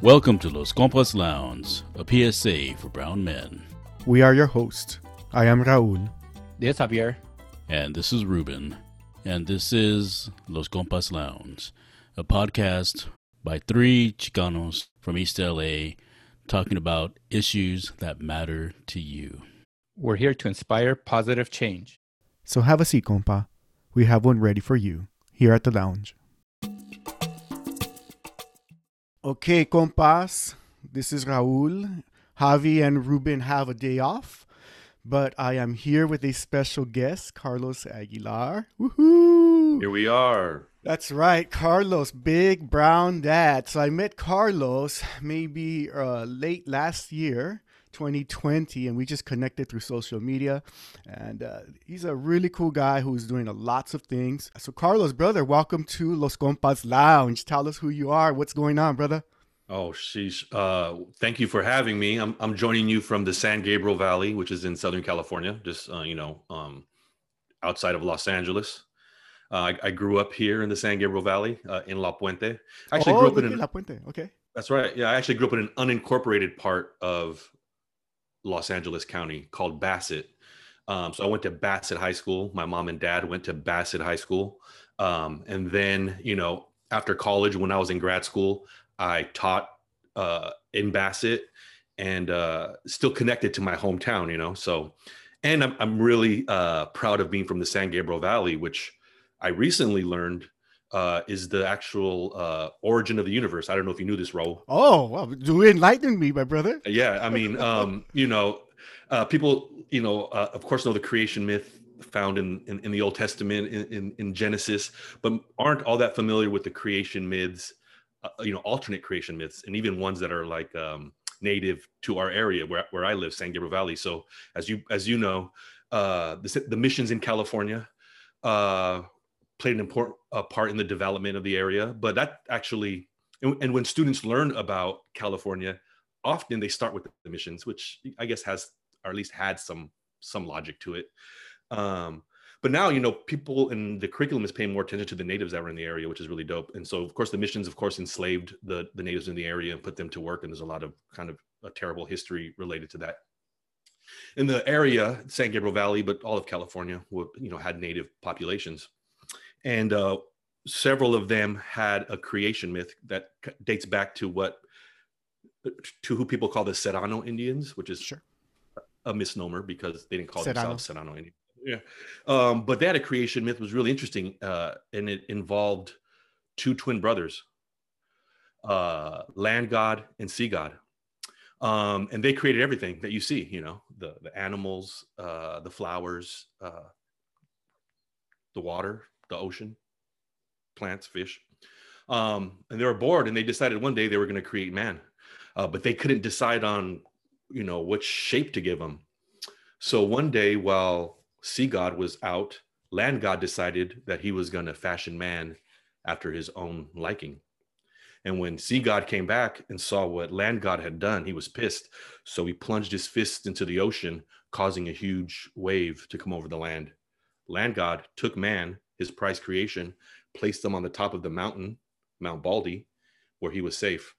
Welcome to Los Compas Lounge, a PSA for brown men. We are your hosts. I am Raul. Yes, Javier. And this is Ruben. And this is Los Compas Lounge, a podcast by three Chicanos from East LA talking about issues that matter to you. We're here to inspire positive change. So have a seat, compa. We have one ready for you here at the lounge. Okay, compas. This is Raul. Javi and Ruben have a day off, but I am here with a special guest, Carlos Aguilar. Woohoo! Here we are. That's right, Carlos, big brown dad. So I met Carlos maybe uh, late last year, 2020, and we just connected through social media. And uh, he's a really cool guy who's doing lots of things. So, Carlos, brother, welcome to Los Compas Lounge. Tell us who you are. What's going on, brother? Oh, sheesh. Uh, thank you for having me. I'm, I'm joining you from the San Gabriel Valley, which is in Southern California, just, uh, you know, um, outside of Los Angeles. Uh, I, I, grew up here in the San Gabriel Valley uh, in La Puente. I actually oh, grew up in an, La Puente. Okay. That's right. Yeah, I actually grew up in an unincorporated part of Los Angeles County called Bassett. Um, so I went to Bassett High School. My mom and dad went to Bassett High School. Um, and then, you know, after college, when I was in grad school, I taught uh, in Bassett and uh, still connected to my hometown, you know. So, and I'm, I'm really uh, proud of being from the San Gabriel Valley, which I recently learned uh, is the actual uh, origin of the universe. I don't know if you knew this, Raul. Oh, well, do enlighten me, my brother. Yeah, I mean, um, you know, uh, people, you know, uh, of course, know the creation myth found in in, in the Old Testament in, in, in Genesis, but aren't all that familiar with the creation myths, uh, you know, alternate creation myths, and even ones that are like um, native to our area where where I live, San Gabriel Valley. So, as you as you know, uh, the the missions in California played an important uh, part in the development of the area. But that actually, and, and, when students learn about California, often they start with the missions, which I guess has, or at least had some some logic to it. Um, but now, you know, people in the curriculum is paying more attention to the natives that were in the area, which is really dope. And so, of course, the missions, of course, enslaved the the natives in the area and put them to work. And there's a lot of kind of a terrible history related to that. In the area, San Gabriel Valley, but all of California, you know, had native populations and uh, several of them had a creation myth that dates back to what to who people call the Serrano Indians, which is sure. a misnomer because they didn't call Serrano. themselves Serrano Indians. Yeah, um, but that a creation myth was really interesting, uh, and it involved two twin brothers, uh, land god and sea god, um, and they created everything that you see. You know, the the animals, uh, the flowers, uh, the water, the ocean, plants, fish. Um, and they were bored and they decided one day they were going to create man, uh, but they couldn't decide on, you know, which shape to give him. So one day while sea god was out, land god decided that he was going to fashion man after his own liking. And when sea god came back and saw what land god had done, he was pissed. So he plunged his fist into the ocean, causing a huge wave to come over the land. Land god took man his prize creation, placed them on the top of the mountain, Mount Baldy, where he was safe.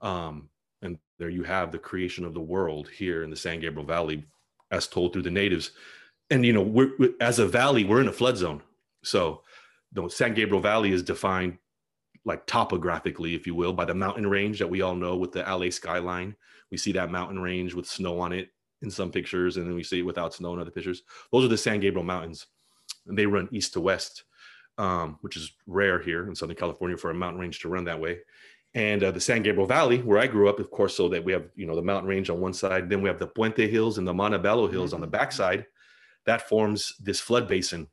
Um, and there you have the creation of the world here in the San Gabriel Valley, as told through the natives. And you know, we're, we're as a valley, we're in a flood zone. So the San Gabriel Valley is defined like topographically, if you will, by the mountain range that we all know with the LA skyline. We see that mountain range with snow on it in some pictures, and then we see it without snow in other pictures. Those are the San Gabriel Mountains and they run east to west, um, which is rare here in Southern California for a mountain range to run that way. And uh, the San Gabriel Valley, where I grew up, of course, so that we have you know the mountain range on one side, then we have the Puente Hills and the Montebello Hills mm-hmm. on the mm-hmm. backside. That forms this flood basin,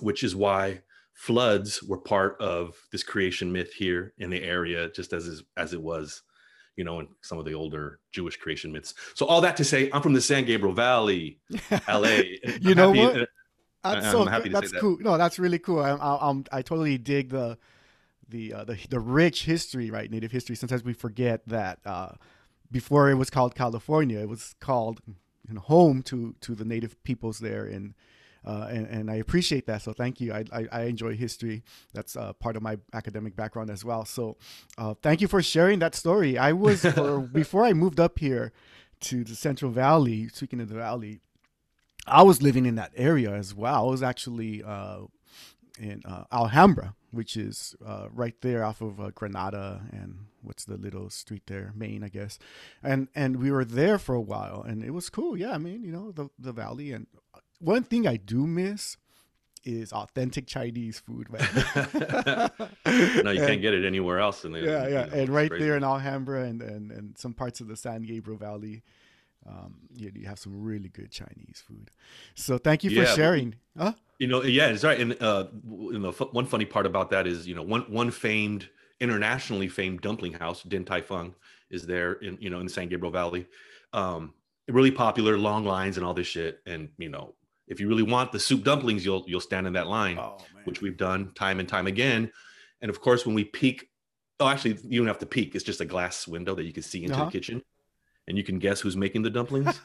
which is why floods were part of this creation myth here in the area, just as as it was, you know, in some of the older Jewish creation myths. So all that to say, I'm from the San Gabriel Valley, LA. you know what? That's I'm so happy that's that. cool. No, that's really cool. I, I, I'm, I totally dig the the, uh, the the rich history, right? Native history. Sometimes we forget that uh, before it was called California, it was called you know, home to to the native peoples there in uh, and, and I appreciate that. So thank you. I, I, I enjoy history. That's uh, part of my academic background as well. So uh, thank you for sharing that story. I was for, before I moved up here to the Central Valley. Speaking of the Valley, I was living in that area as well. I was actually uh, in uh, Alhambra, which is uh, right there off of uh, Granada and what's the little street there, Main, I guess. And and we were there for a while, and it was cool. Yeah, I mean, you know, the the valley. And one thing I do miss is authentic Chinese food, man. no, you and, can't get it anywhere else. In the, yeah, yeah, you know, and right crazy. there in Alhambra and, and and some parts of the San Gabriel Valley. Um, you, you have some really good Chinese food. So thank you for yeah, sharing. Huh? You know, yeah, it's right. And uh, you know, one funny part about that is, you know, one one famed, internationally famed dumpling house, Din Tai Fung, is there in you know in the San Gabriel Valley. Um, really popular, long lines and all this shit. And you know, if you really want the soup dumplings, you'll you'll stand in that line, oh, which we've done time and time again. And of course, when we peek, oh, actually, you don't have to peek. It's just a glass window that you can see into uh-huh. the kitchen, and you can guess who's making the dumplings.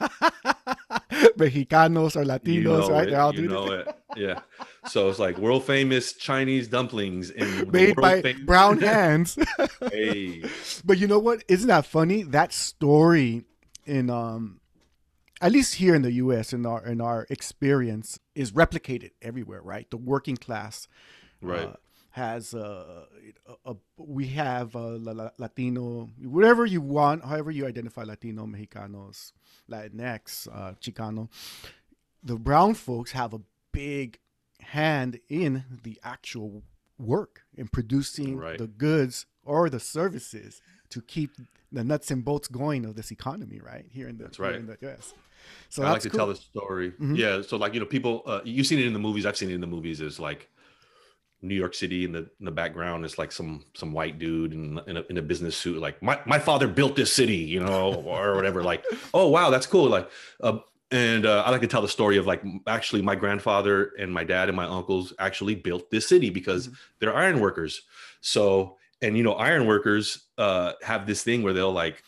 Mexicanos or Latinos, you know right? It, all you know it. Yeah. So it's like world famous Chinese dumplings in made by famous... brown hands. hey. But you know what? Isn't that funny? That story in um at least here in the US in our in our experience is replicated everywhere, right? The working class right. Uh, has uh, a, a, we have a Latino, whatever you want, however you identify Latino, Mexicanos, Latinx, uh, Chicano. The brown folks have a big hand in the actual work in producing right. the goods or the services to keep the nuts and bolts going of this economy, right here in the, that's right. in the US. So I like to cool. tell the story. Mm-hmm. Yeah, so like you know, people uh, you've seen it in the movies. I've seen it in the movies. Is like New York City in the in the background is like some some white dude in in a, in a business suit. Like my my father built this city, you know, or whatever. Like oh wow, that's cool. Like uh, and uh, I like to tell the story of like actually my grandfather and my dad and my uncles actually built this city because mm-hmm. they're iron workers. So and you know iron workers uh, have this thing where they'll like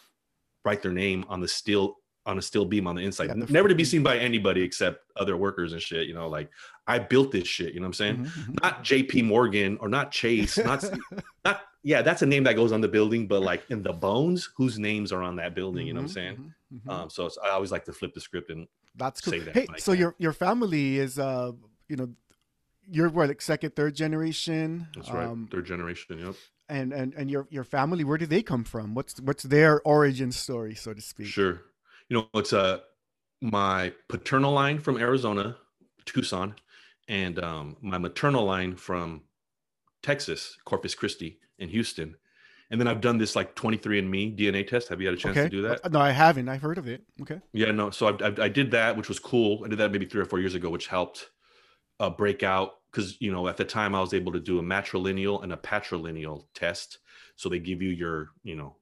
write their name on the steel on a steel beam on the inside, yeah, never to be seen by anybody except other workers and shit. You know, like I built this shit. You know what I'm saying? Mm-hmm. mm-hmm. Not J.P. Morgan or not Chase. Not not yeah, that's a name that goes on the building, but like in the bones, whose names are on that building? Mm-hmm. You know what I'm mm-hmm. saying? Mm-hmm. Um, so I always like to flip the script and that's cool. That hey, so your your family is uh, you know, you're what like second, third generation. That's right, um, third generation. Yep. And and and your your family, where do they come from? What's what's their origin story, so to speak? Sure you know, it's uh, my paternal line from Arizona, Tucson, and um, my maternal line from Texas, Corpus Christi in Houston. And then I've done this like 23andMe DNA test. Have you had a chance okay. to do that? No, I haven't. I've heard of it. Okay. Yeah, no. So I, I, I did that, which was cool. I did that maybe three or four years ago, which helped uh, break out because you know at the time I was able to do a matrilineal and a patrilineal test. So they give you your you know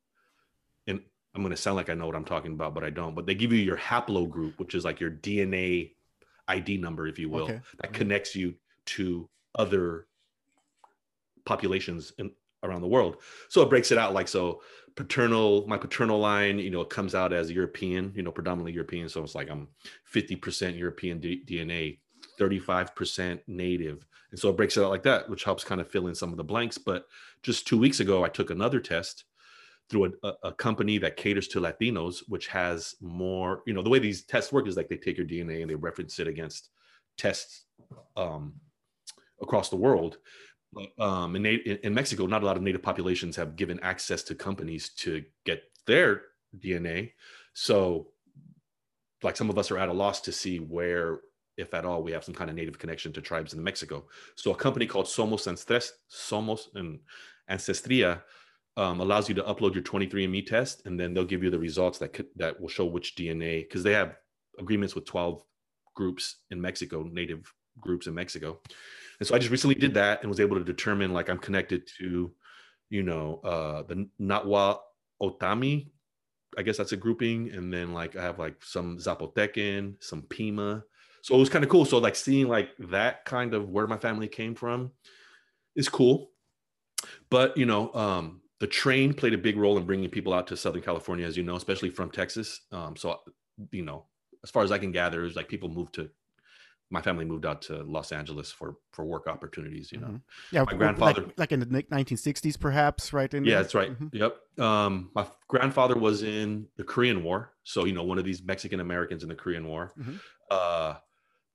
I'm going to sound like I know what I'm talking about, but I don't. But they give you your haplogroup, which is like your DNA ID number, if you will, okay. that connects you to other populations in, around the world. So it breaks it out like so. Paternal, my paternal line, you know, it comes out as European, you know, predominantly European. So it's like I'm 50% European D- DNA, 35% native. And so it breaks it out like that, which helps kind of fill in some of the blanks. But just two weeks ago, I took another test through a, a, company that caters to Latinos, which has more, you know, the way these tests work is like they take your DNA and they reference it against tests um, across the world. Um, in, in Mexico, not a lot of native populations have given access to companies to get their DNA. So, like some of us are at a loss to see where, if at all, we have some kind of native connection to tribes in Mexico. So, a company called Somos Ancestres, Somos and Ancestria um, allows you to upload your 23andMe test, and then they'll give you the results that could, that will show which DNA because they have agreements with 12 groups in Mexico, native groups in Mexico. And so I just recently did that and was able to determine like I'm connected to, you know, uh, the Nahua Otomí. I guess that's a grouping, and then like I have like some Zapotecan, some Pima. So it was kind of cool. So like seeing like that kind of where my family came from is cool. But you know, um, the train played a big role in bringing people out to Southern California, as you know, especially from Texas. Um, so, you know, as far as I can gather, is like people moved to my family moved out to Los Angeles for for work opportunities. You know, mm-hmm. yeah, my grandfather, like, like, in the 1960s, perhaps, right? In yeah, that's right. Mm-hmm. Yep. Um, my grandfather was in the Korean War, so you know, one of these Mexican Americans in the Korean War. Mm-hmm. Uh,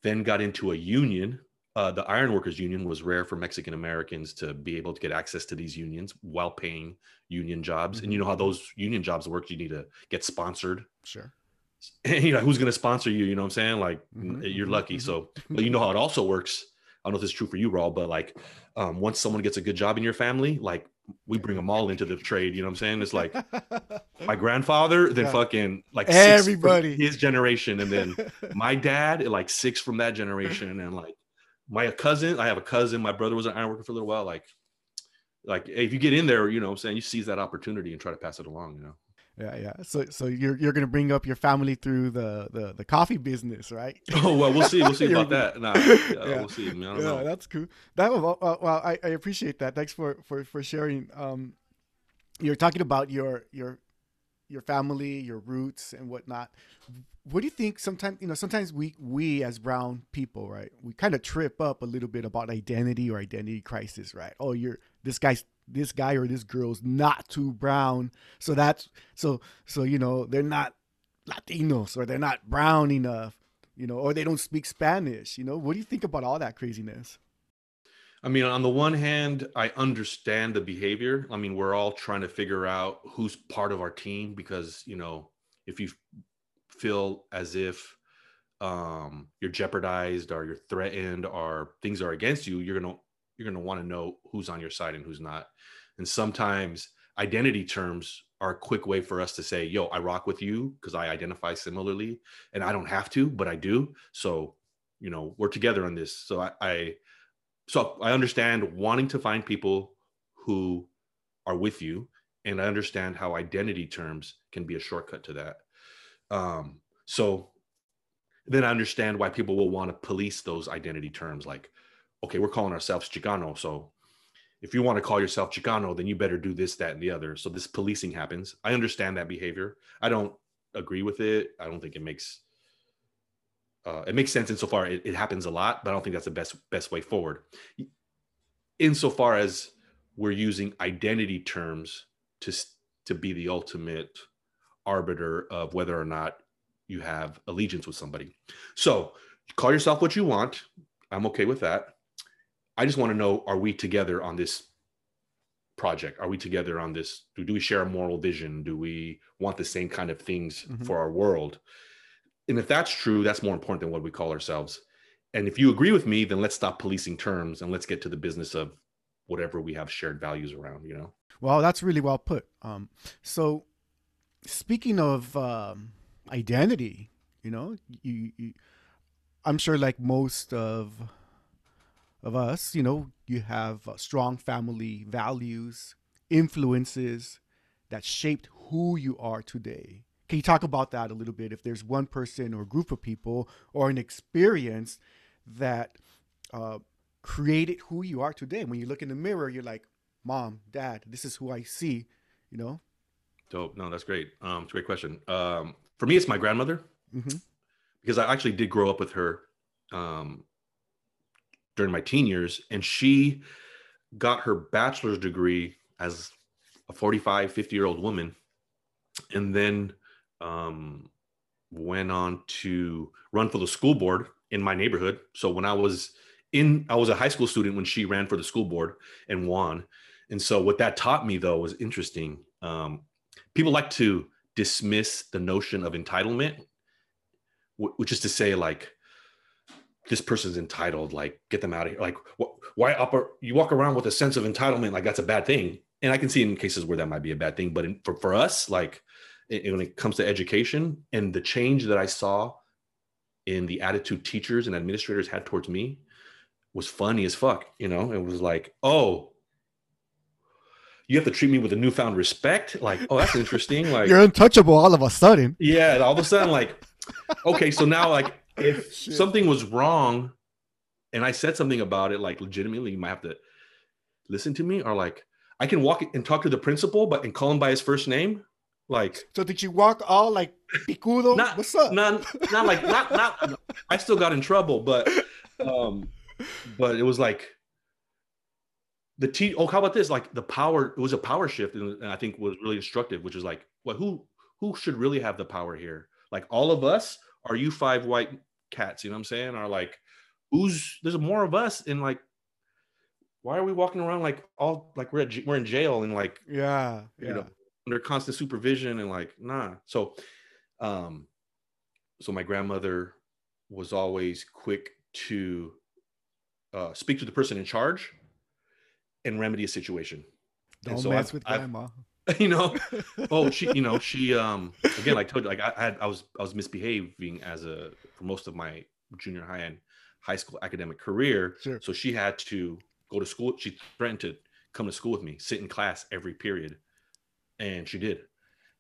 then got into a union. Uh, the Ironworkers Union was rare for Mexican Americans to be able to get access to these unions while paying union jobs. And you mm-hmm. know how those union jobs work. You need to get sponsored. Sure and you know who's going to sponsor you you know what i'm saying like mm-hmm. you're mm-hmm, lucky mm-hmm. so but you know how it also works i don't know if it's true for you Raul, but like um, once someone gets a good job in your family like we bring them all into the trade you know what i'm saying it's like my grandfather then yeah. fucking like everybody his generation and then my dad like six from that generation and then like my cousin i have a cousin my brother was an iron worker for a little while like like if you get in there you know what i'm saying you seize that opportunity and try to pass it along you know yeah, yeah. So, so you're you're gonna bring up your family through the the, the coffee business, right? Oh well, we'll see. We'll see about that. Nah, yeah, yeah, we'll see. I mean, I yeah, know. that's cool. That well, well, I, I appreciate that. Thanks for for for sharing. Um, you're talking about your your your family, your roots, and whatnot. What do you think? Sometimes you know, sometimes we we as brown people, right? We kind of trip up a little bit about identity or identity crisis, right? Oh, you're this guy's this guy or this girl's not too brown. So that's so so you know they're not Latinos or they're not brown enough, you know, or they don't speak Spanish. You know, what do you think about all that craziness? I mean, on the one hand, I understand the behavior. I mean, we're all trying to figure out who's part of our team because you know if you feel as if um, you're jeopardized or you're threatened or things are against you, you're gonna you're to want to know who's on your side and who's not. And sometimes identity terms are a quick way for us to say, yo, I rock with you because I identify similarly and I don't have to, but I do. So, you know, we're together on this. So I, I so I understand wanting to find people who are with you. And I understand how identity terms can be a shortcut to that. Um, so then I understand why people will want to police those identity terms like okay, we're calling ourselves Chicano. So if you want to call yourself Chicano, then you better do this, that, and the other. So this policing happens. I understand that behavior. I don't agree with it. I don't think it makes uh, it makes sense insofar it, it happens a lot, but I don't think that's the best best way forward. Insofar as we're using identity terms to to be the ultimate arbiter of whether or not you have allegiance with somebody. So call yourself what you want. I'm okay with that. I just want to know are we together on this project? Are we together on this? Do, do we share a moral vision? Do we want the same kind of things mm-hmm. for our world? And if that's true, that's more important than what we call ourselves. And if you agree with me, then let's stop policing terms and let's get to the business of whatever we have shared values around, you know? Well, that's really well put. Um, so, speaking of um, identity, you know, you, you, I'm sure like most of of us, you know, you have uh, strong family values, influences that shaped who you are today. Can you talk about that a little bit? If there's one person or group of people or an experience that uh, created who you are today. When you look in the mirror, you're like, "Mom, Dad, this is who I see." You know. Dope. No, that's great. Um, it's a great question. Um, for me, it's my grandmother mm-hmm. because I actually did grow up with her. Um, during my teen years and she got her bachelor's degree as a 45 50 year old woman and then um, went on to run for the school board in my neighborhood so when i was in i was a high school student when she ran for the school board and won and so what that taught me though was interesting um, people like to dismiss the notion of entitlement which is to say like this person's entitled like get them out of here. Like wh- why upper you walk around with a sense of entitlement like that's a bad thing. And i can see in cases where that might be a bad thing but in, for, for us like it, when it comes to education and the change that i saw in the attitude teachers and administrators had towards me was funny as fuck you know? It was like oh you have to treat me with a newfound respect like oh that's interesting like you're untouchable all of a sudden yeah all of a sudden like okay so now like if Shit. something was wrong and I said something about it, like legitimately, you might have to listen to me, or like I can walk and talk to the principal, but and call him by his first name. Like, so did you walk all like picudo? not, What's up? Not, not like, not, not. I still got in trouble, but, um, but it was like the T. Oh, how about this? Like the power. It was a power shift, and, I think was really instructive. Which is like, what? Who? Who should really have the power here? Like all of us? Are you five white cats? You know what I'm saying? Are like, who's? There's more of us, and like why are we walking around like all like we're at, we're in jail and like yeah, yeah. you know under constant supervision and like nah so um so my grandmother was always quick to uh speak to the person in charge and remedy a situation. Don't so mess I've- with I've- grandma. You know? Oh she you know she um again like I told you like I had I was I was misbehaving as a for most of my junior high and high school academic career. Sure. so she had to go to school. She threatened to come to school with me sit in class every period. And she did.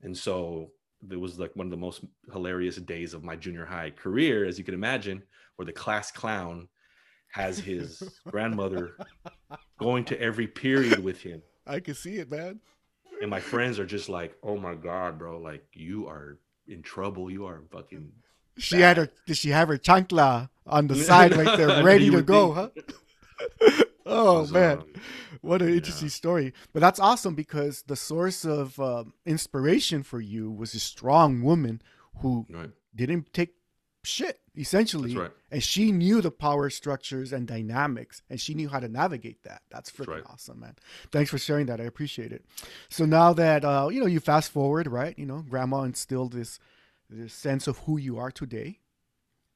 And so it was like one of the most hilarious days of my junior high career as you can imagine where the class clown has his grandmother going to every period with him I can see it, man. and my friends are just like, "Oh my god, bro! Like you are in trouble. You are fucking." She had her. Did she have her chancla on the side right there, ready to go? think. Huh? oh man, um, what an yeah. interesting story. But that's awesome because the source of um, inspiration for you was a strong woman who right. didn't take shit essentially, right. and she knew the power structures and dynamics, and she knew how to navigate that. That's freaking right. awesome, man. Thanks for sharing that. I appreciate it. So now that uh, you know, you fast forward, right? You know, grandma instilled this this sense of who you are today,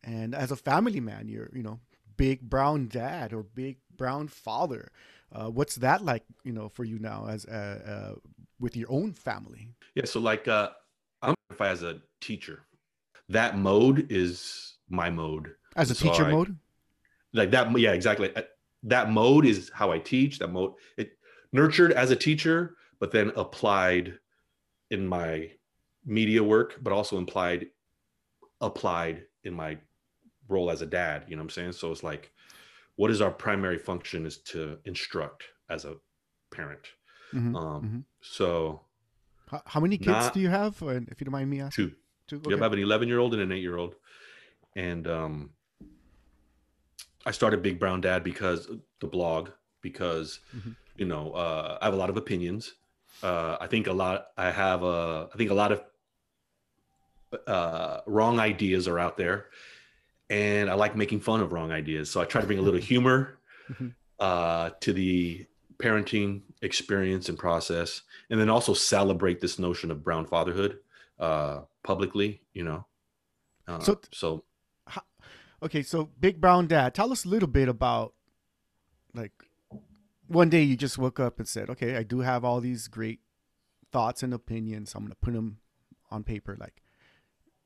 and as a family man, you're you know big brown dad or big brown father. Uh, what's that like, you know, for you now as uh, uh, with your own family? Yeah. So like, uh, I'm if I as a teacher, that mode is my mode. As a So teacher I- mode, Like that. Yeah. Exactly. Uh, That mode is how I teach. That mode it nurtured as a teacher, but then applied in my media work, but also implied applied in my role as a dad. You know what I'm saying? So it's like, what is our primary function is to instruct as a parent. Mhm, Um, mhm. So How, how many kids do you have? If you don't mind me asking. two. Two. Yep, I have an 11 year old and an eight year old. And um, I started Big Brown Dad because the blog, because, Mhm. you know, uh, I have a lot of opinions. Uh, I think a lot, I have, a, I think a lot of uh, wrong ideas are out there. And I like making fun of wrong ideas. So I try to bring a little humor Mhm. uh, to the parenting experience and process. And then also celebrate this notion of brown fatherhood uh publicly you know uh, So- so Okay, so Big Brown Dad, tell us a little bit about like one day you just woke up and said, "Okay, I do have all these great thoughts and opinions. I'm going to put them on paper." Like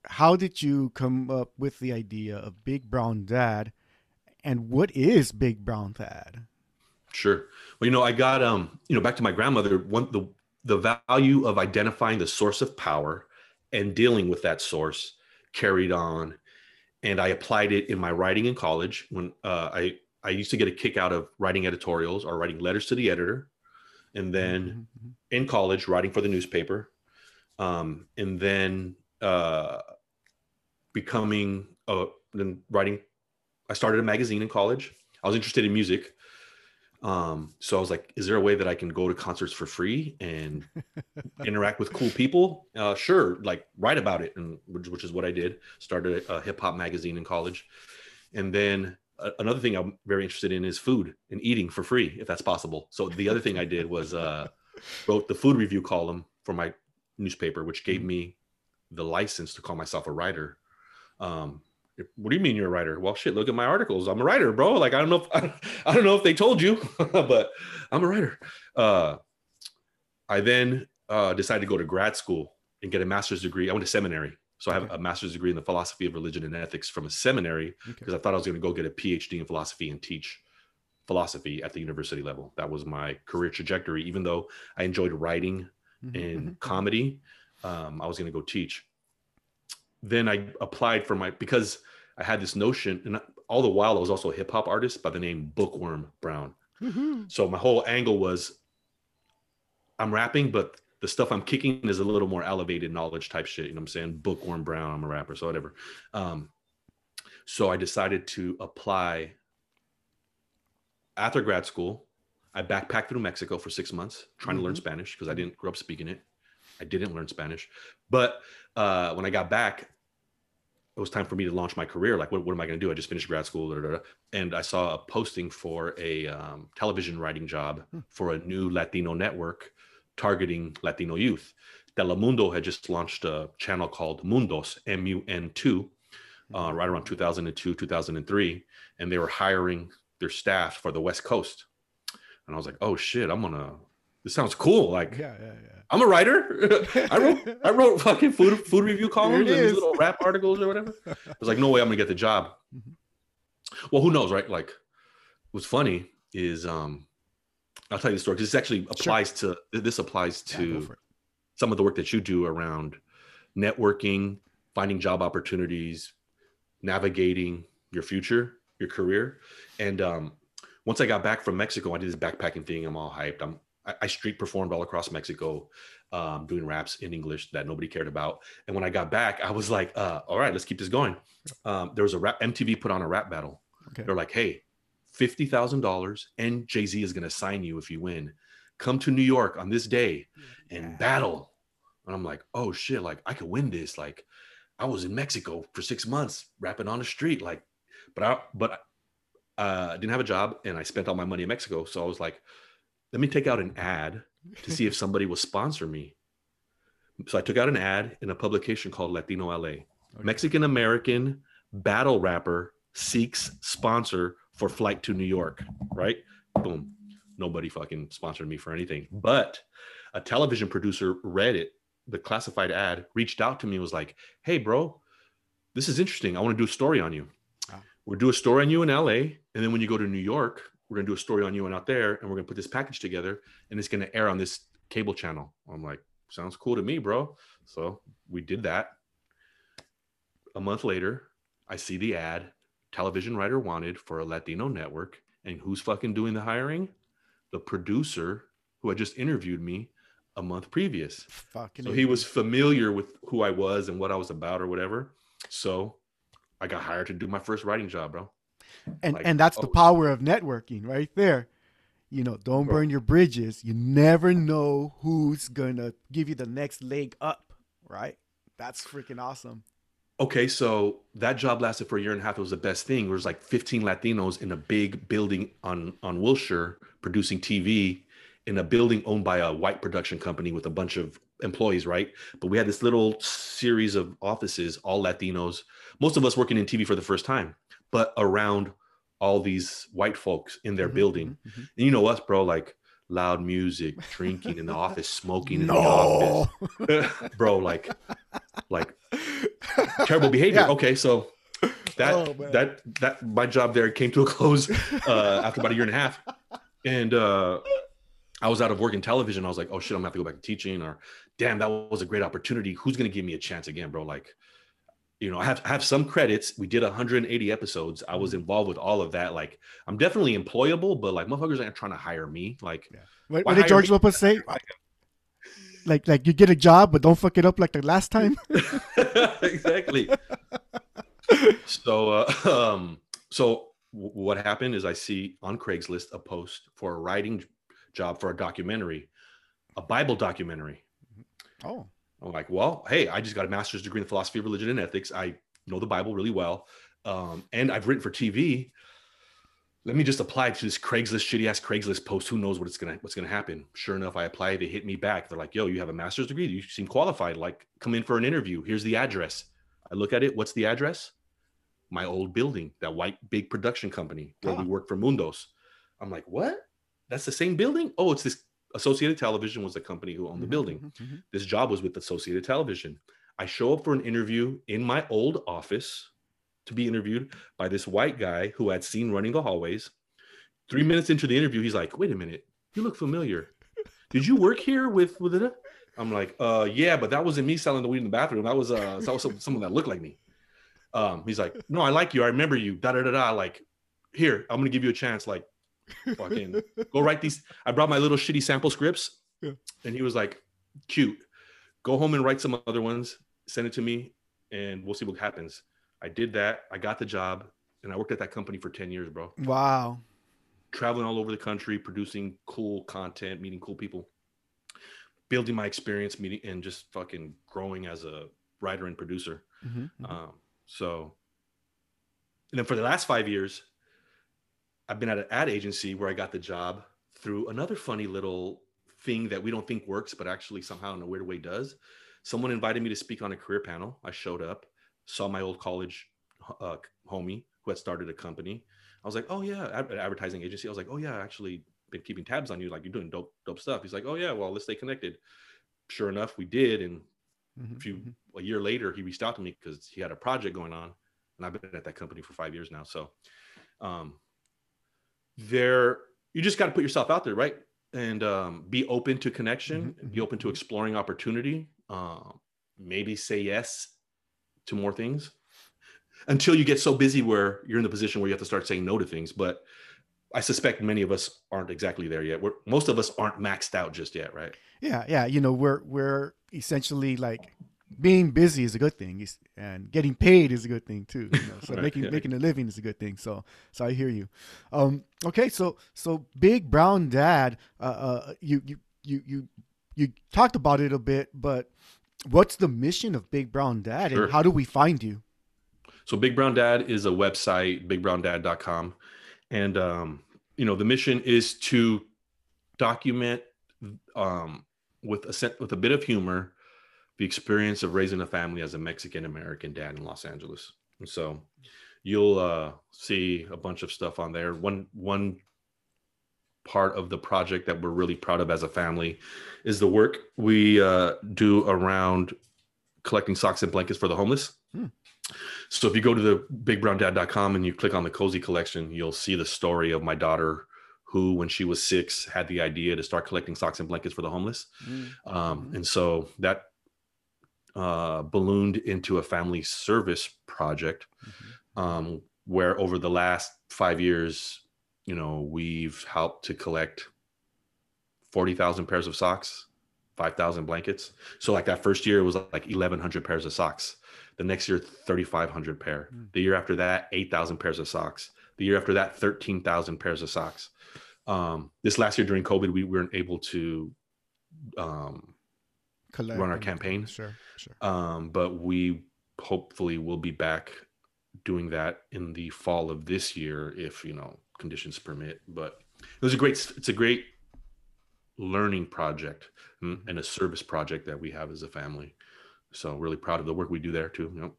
how did you come up with the idea of Big Brown Dad and what is Big Brown Dad? sure well you know i got um you know back to my grandmother one the the value of identifying the source of power and dealing with that source carried on. And i applied it in my writing in college when uh, i i used to get a kick out of writing editorials or writing letters to the editor. And then Mhm, mhm. in college writing for the newspaper. Um, and then uh, becoming uh, then writing i started a magazine in college. I was interested in music um, so i was like is there a way that i can go to concerts for free and interact with cool people? Uh, sure like write about it and which, which is what i did. Started a hip-hop magazine in college. And then uh, another thing i'm very interested in is food and eating for free if that's possible. So the other thing i did was uh, wrote the food review column for my newspaper, which gave me the license to call myself a writer. Um, what do you mean you're a writer? Well, shit, look at my articles. I'm a writer, bro. Like I don't know if I don't know if they told you, but I'm a writer. Uh, I then uh, decided to go to grad school and get a master's degree. I went to seminary, so I have Okay. a master's degree in the philosophy of religion and ethics from a seminary Okay. because I thought I was going to go get a PhD in philosophy and teach philosophy at the university level. That was my career trajectory. Even though I enjoyed writing Mhm, in mhm. comedy, um, I was going to go teach. Then I applied for my because I had this notion, and all the while I was also a hip hop artist by the name Bookworm Brown. Woohoo. So my whole angle was I'm rapping, but the stuff I'm kicking is a little more elevated knowledge type shit. You know what I'm saying? Bookworm Brown, I'm a rapper, so whatever. Um, so I decided to apply after grad school. I backpacked through Mexico for six months trying mm-hmm. to learn mm-hmm. Spanish because I didn't grow up speaking it. I didn't learn Spanish. But uh, when I got back, it was time for me to launch my career. Like, what, what am I going to do? I just finished grad school, da, da, da. and I saw a posting for a um, television writing job hmm. for a new Latino network targeting Latino youth. Telemundo had just launched a channel called Mundos, M U N 2, uh, right around 2002, 2003, and they were hiring their staff for the West Coast. And I was like, oh shit, I'm gonna. This sounds cool. Like, yeah, yeah, yeah. I'm a writer. I wrote I wrote fucking food food review columns and these little rap articles or whatever. I was like, no way, I'm gonna get the job. Mm-hmm. Well, who knows, right? Like, what's funny is um, I'll tell you the story because this actually applies sure. to this applies to yeah, some of the work that you do around networking, finding job opportunities, navigating your future, your career. And um, once I got back from Mexico, I did this backpacking thing. I'm all hyped. I'm I, street performed all across Mexico, um, doing raps in English that nobody cared about. And when I got back, I was like, uh, all right, let's keep this going. Um, there was a rap MTV put on a rap battle. Okay. They're like, hey, fifty thousand dollars, and Jay Z is going to sign you if you win. Come to New York on this day and yeah. battle. And I'm like, oh shit, like I could win this. Like I was in Mexico for six months rapping on the street, like, but I but uh, didn't have a job and I spent all my money in Mexico. So I was like, let me take out an ad to see if somebody will sponsor me. So I took out an ad in a publication called Latino LA. Okay. Mexican American battle rapper seeks sponsor for flight to New York, right? Boom. Nobody fucking sponsored me for anything. But a television producer read it, the classified ad, reached out to me, was like, hey, bro, this is interesting. I want to do a story on you. Oh. We'll do a story on you in LA. And then when you go to New York, we're going to do a story on you and out there. And we're going to put this package together and it's going to air on this cable channel. I'm like, sounds cool to me, bro. So we did that. A month later, I see the ad television writer wanted for a Latino network. And who's fucking doing the hiring? The producer who had just interviewed me a month previous. Fucking so he was familiar with who I was and what I was about or whatever. So I got hired to do my first writing job, bro. And like, and that's oh, the power of networking right there. You know, don't bro. burn your bridges. You never know who's gonna give you the next leg up, right? That's freaking awesome. Okay, so that job lasted for a year and a half. It was the best thing. There was like 15 Latinos in a big building on on Wilshire producing TV in a building owned by a white production company with a bunch of employees, right? But we had this little series of offices, all Latinos, most of us working in TV for the first time, but around all these white folks in their mm-hmm, building. Mm-hmm. mm-hmm. And you know us, bro, like loud music, drinking in the office, smoking in no. the office. bro, like like terrible behavior. Yeah. Okay, so that oh, that that my job there came to a close uh, after about a year and a half, and uh, I was out of work in television. I was like, oh shit, I'm gonna have to go back to teaching, or damn, that was a great opportunity. Who's gonna give me a chance again, bro? Like, you know, I have I have some credits. We did 180 episodes. I was mm-hmm. involved with all of that. Like, I'm definitely employable, but like motherfuckers aren't trying to hire me. Like, yeah. what, what did George Lopez say? like like you get a job but don't fuck it up like the last time exactly so uh, um so w- what happened is i see on craigslist a post for a writing job for a documentary a bible documentary oh i'm like well hey i just got a master's degree in philosophy of religion and ethics i know the bible really well um, and i've written for tv let me just apply to this Craigslist shitty ass Craigslist post. Who knows what it's gonna what's gonna happen? Sure enough, I apply. They hit me back. They're like, "Yo, you have a master's degree. You seem qualified. Like, come in for an interview. Here's the address." I look at it. What's the address? My old building, that white big production company where we work for Mundos. I'm like, what? That's the same building? Oh, it's this Associated Television was the company who owned the mm-hmm, building. Mm-hmm, mm-hmm. This job was with Associated Television. I show up for an interview in my old office to be interviewed by this white guy who had seen running the hallways. Three minutes into the interview, he's like, "Wait a minute, you look familiar. Did you work here with with it?" I'm like, "Uh, yeah, but that wasn't me selling the weed in the bathroom. That was uh, that was someone that looked like me." Um, he's like, "No, I like you. I remember you." Da da da da. Like, here, I'm gonna give you a chance. Like, fucking go write these. I brought my little shitty sample scripts, yeah. and he was like, cute. Go home and write some other ones, send it to me, and we'll see what happens. I did that. I got the job, and I worked at that company for 10 years, bro. Wow. Traveling all over the country, producing cool content, meeting cool people, building my experience, meeting, and just fucking growing as a writer and producer. Mm-hmm, mm-hmm. Um, so, and then for the last five years, I've been at an ad agency where I got the job through another funny little thing that we don't think works, but actually somehow in a weird way does. Someone invited me to speak on a career panel. I showed up, saw my old college uh, homie who had started a company. I was like, "Oh yeah, advertising agency." I was like, "Oh yeah, I actually been keeping tabs on you. Like you're doing dope, dope stuff." He's like, "Oh yeah, well let's stay connected." Sure enough, we did, and mm-hmm. a few mm-hmm. a year later, he reached out to me because he had a project going on, and I've been at that company for five years now. So, um, there you just got to put yourself out there, right? And um, be open to connection, mm-hmm. be open to mm-hmm. exploring opportunity. Um, maybe say yes to more things until you get so busy where you're in the position where you have to start saying no to things. But I suspect many of us aren't exactly there yet. We're, most of us aren't maxed out just yet, right? Yeah, yeah. You know, we're we're essentially like being busy is a good thing, and getting paid is a good thing too. You know? So right, making yeah. making a living is a good thing. So so I hear you. Um, okay, so so Big Brown Dad, uh, uh, you you you you you talked about it a bit, but what's the mission of Big Brown Dad, sure. and how do we find you? So Big Brown Dad is a website, bigbrowndad.com, and um, you know the mission is to document um, with a with a bit of humor the experience of raising a family as a Mexican American dad in Los Angeles. And so you'll uh, see a bunch of stuff on there. One one part of the project that we're really proud of as a family is the work we uh, do around collecting socks and blankets for the homeless. Hmm. So if you go to the bigbrowndad.com and you click on the cozy collection, you'll see the story of my daughter who, when she was six, had the idea to start collecting socks and blankets for the homeless. Mm. Um, and so that uh, ballooned into a family service project mm-hmm. um, where over the last five years, you know, we've helped to collect 40,000 pairs of socks, 5,000 blankets. So like that first year it was like 1,100 pairs of socks. The next year, 3,500 pair. Mm. The year after that, 8,000 pairs of socks. The year after that, 13,000 pairs of socks. Um, this last year during COVID, we weren't able to um, Collect run our campaign. Sure, sure. Um, but we hopefully will be back doing that in the fall of this year if you know conditions permit. But it was a great. It's a great learning project mm-hmm. and a service project that we have as a family. So really proud of the work we do there too. Yep.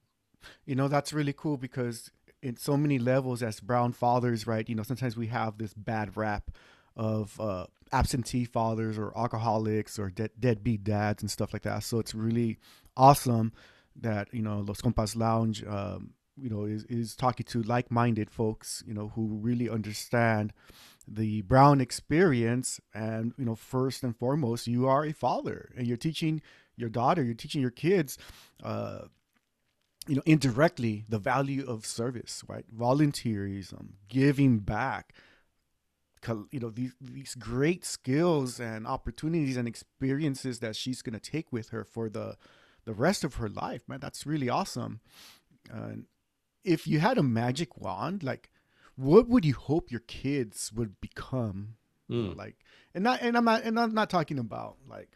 You know that's really cool because in so many levels as brown fathers, right? You know sometimes we have this bad rap of uh, absentee fathers or alcoholics or de- deadbeat dads and stuff like that. So it's really awesome that you know Los Compas Lounge, um, you know, is is talking to like-minded folks, you know, who really understand the brown experience. And you know, first and foremost, you are a father, and you're teaching your daughter, you're teaching your kids. Uh, you know, indirectly, the value of service, right? Volunteerism, giving back, you know these these great skills and opportunities and experiences that she's going to take with her for the the rest of her life man that's really awesome uh, if you had a magic wand like what would you hope your kids would become mm. like and not and i'm not and i'm not talking about like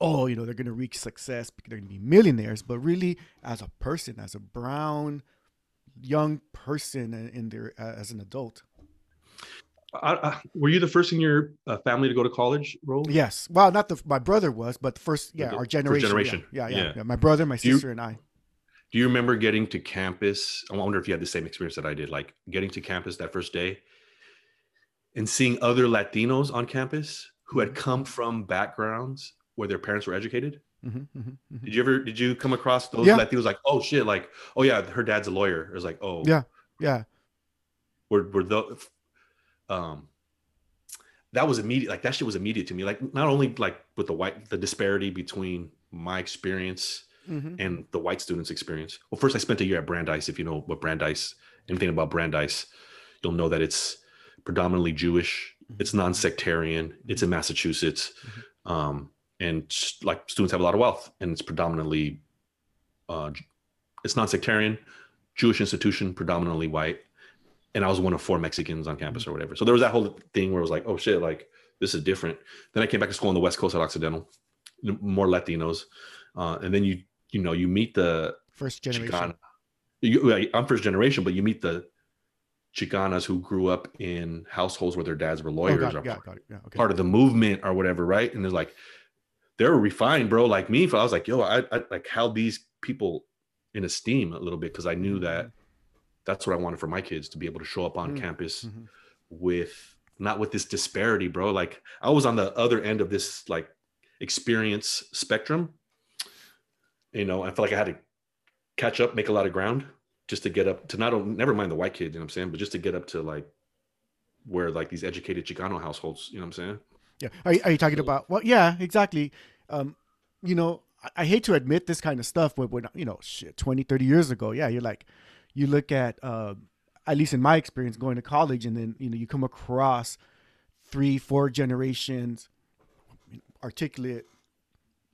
oh you know they're going to reach success because they're going to be millionaires but really as a person as a brown young person in, in their uh, as an adult I, I, were you the first in your uh, family to go to college, Raul? Yes. Well, not the my brother was, but the first, yeah, the, our generation. generation. Yeah. Yeah, yeah, yeah, yeah. My brother, my sister, you, and I. Do you remember getting to campus? I wonder if you had the same experience that I did, like getting to campus that first day and seeing other Latinos on campus who had mm-hmm. come from backgrounds where their parents were educated. Mm-hmm, mm-hmm, mm-hmm. Did you ever did you come across those yeah. Latinos like, oh shit, like, oh yeah, her dad's a lawyer. It was like, oh yeah, yeah. Were were the um that was immediate like that shit was immediate to me. Like not only like with the white the disparity between my experience mm-hmm. and the white students experience. Well first i spent a year at brandeis if you know what brandeis anything about brandeis you'll know that it's predominantly jewish. Mm-hmm. it's non-sectarian. It's in massachusetts. Mm-hmm. um, and like students have a lot of wealth, and it's predominantly, uh, it's non-sectarian, Jewish institution, predominantly white, and I was one of four Mexicans on campus or whatever. So there was that whole thing where it was like, oh shit, like this is different. Then I came back to school on the West Coast at Occidental, more Latinos, uh, and then you you know you meet the first generation. You, I'm first generation, but you meet the Chicanas who grew up in households where their dads were lawyers oh, or yeah, part, yeah, okay. part, of the movement or whatever, right? And they're like, they're refined, bro. Like me, I was like, yo, I, I like held these people in esteem a little bit because I knew that mm-hmm. That's what I wanted for my kids to be able to show up on mm-hmm. campus mm-hmm. with not with this disparity, bro. Like I was on the other end of this like experience spectrum. You know, I felt like I had to catch up, make a lot of ground just to get up to not never mind the white kids, you know what I'm saying, but just to get up to like where like these educated Chicano households, you know what I'm saying? Yeah. Are, are you talking about, well, yeah, exactly. Um, you know, I, I, hate to admit this kind of stuff, but when, you know, shit, 20, 30 years ago, yeah, you're like, you look at, uh, at least in my experience going to college and then, you know, you come across three, four generations articulate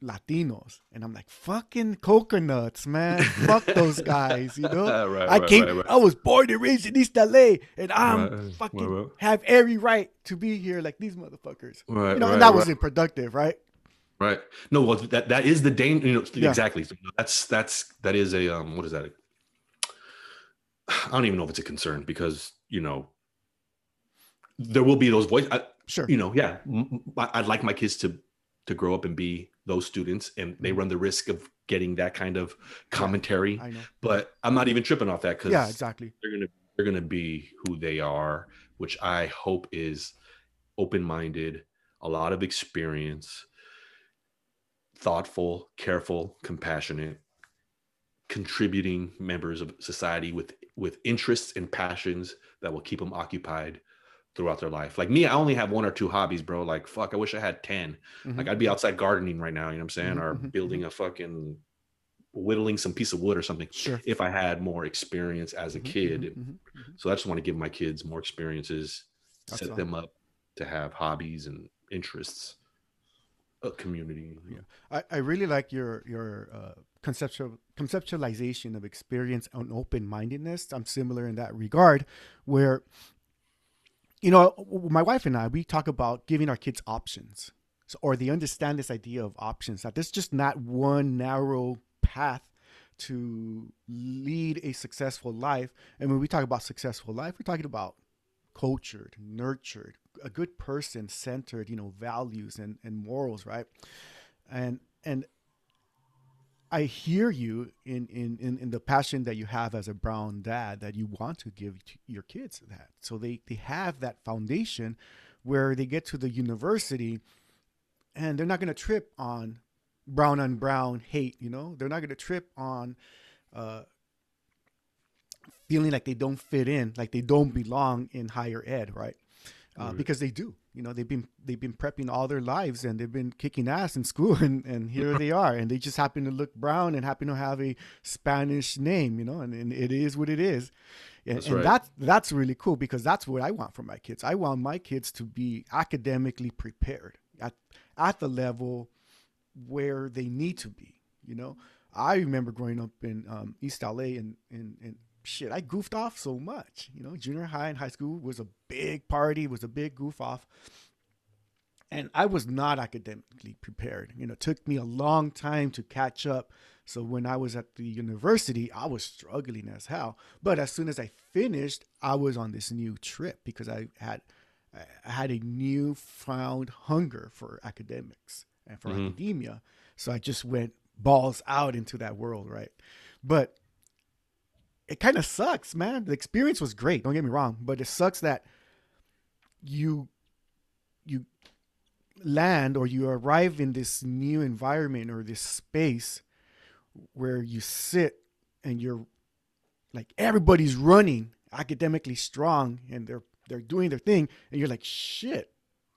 Latinos, and I'm like fucking coconuts, man. Fuck those guys, you know. right, I came, right, right. I was born and raised in East LA, and I'm fucking have every right to be here like these motherfuckers. Right, you know, and that wasn't productive, right? Right. No, well, that that is the danger. You know, yeah. exactly. That's that's that is a um. What is that? I don't even know if it's a concern because you know there will be those voices. Sure. You know, yeah. I'd like my kids to to grow up and be those students and they mm-hmm. run the risk of getting that kind of commentary yeah, but i'm not even tripping off that because yeah exactly they're gonna they're gonna be who they are which i hope is open-minded a lot of experience thoughtful careful compassionate contributing members of society with with interests and passions that will keep them occupied throughout their life. Like me, I only have one or two hobbies, bro. Like fuck, I wish I had 10. Mm-hmm. Like I'd be outside gardening right now, you know what I'm saying? Mm-hmm. Or mm-hmm, building mm-hmm. a fucking whittling some piece of wood or something. Sure. If I had more experience as a mm-hmm, kid. Mm-hmm, so I just want to give my kids more experiences, That's set them up to have hobbies and interests. A community. Yeah. I, I really like your your uh, conceptual conceptualization of experience and open mindedness. I'm similar in that regard, where you know, my wife and I, we talk about giving our kids options, so, or they understand this idea of options. That there's just not one narrow path to lead a successful life. And when we talk about successful life, we're talking about cultured, nurtured, a good person centered, you know, values and, and morals, right? And and I hear you in, in, in, in, the passion that you have as a brown dad that you want to give to your kids that. So they, they have that foundation where they get to the university and they're not going to trip on brown on brown hate, you know? They're not going to trip on uh, feeling like they don't fit in, like they don't belong in higher ed, right? Uh, right. Because they do you know they've been they've been prepping all their lives and they've been kicking ass in school and, and here they are and they just happen to look brown and happen to have a spanish name you know and, and it is what it is and, that's, and right. that's that's really cool because that's what i want for my kids i want my kids to be academically prepared at at the level where they need to be you know i remember growing up in um, east la and in, in, shit, I goofed off so much. You know, junior high and high school was a big party, was a big goof off. And I was not academically prepared. You know, it took me a long time to catch up. So when I was at the university, I was struggling as hell. But as soon as I finished, I was on this new trip because I had I had a newfound hunger for academics and for mm-hmm. academia. So I just went balls out into that world, right? But it kind of sucks, man. The experience was great. Don't get me wrong, but it sucks that you you land or you arrive in this new environment or this space where you sit and you're like everybody's running academically strong and they're they're doing their thing and you're like shit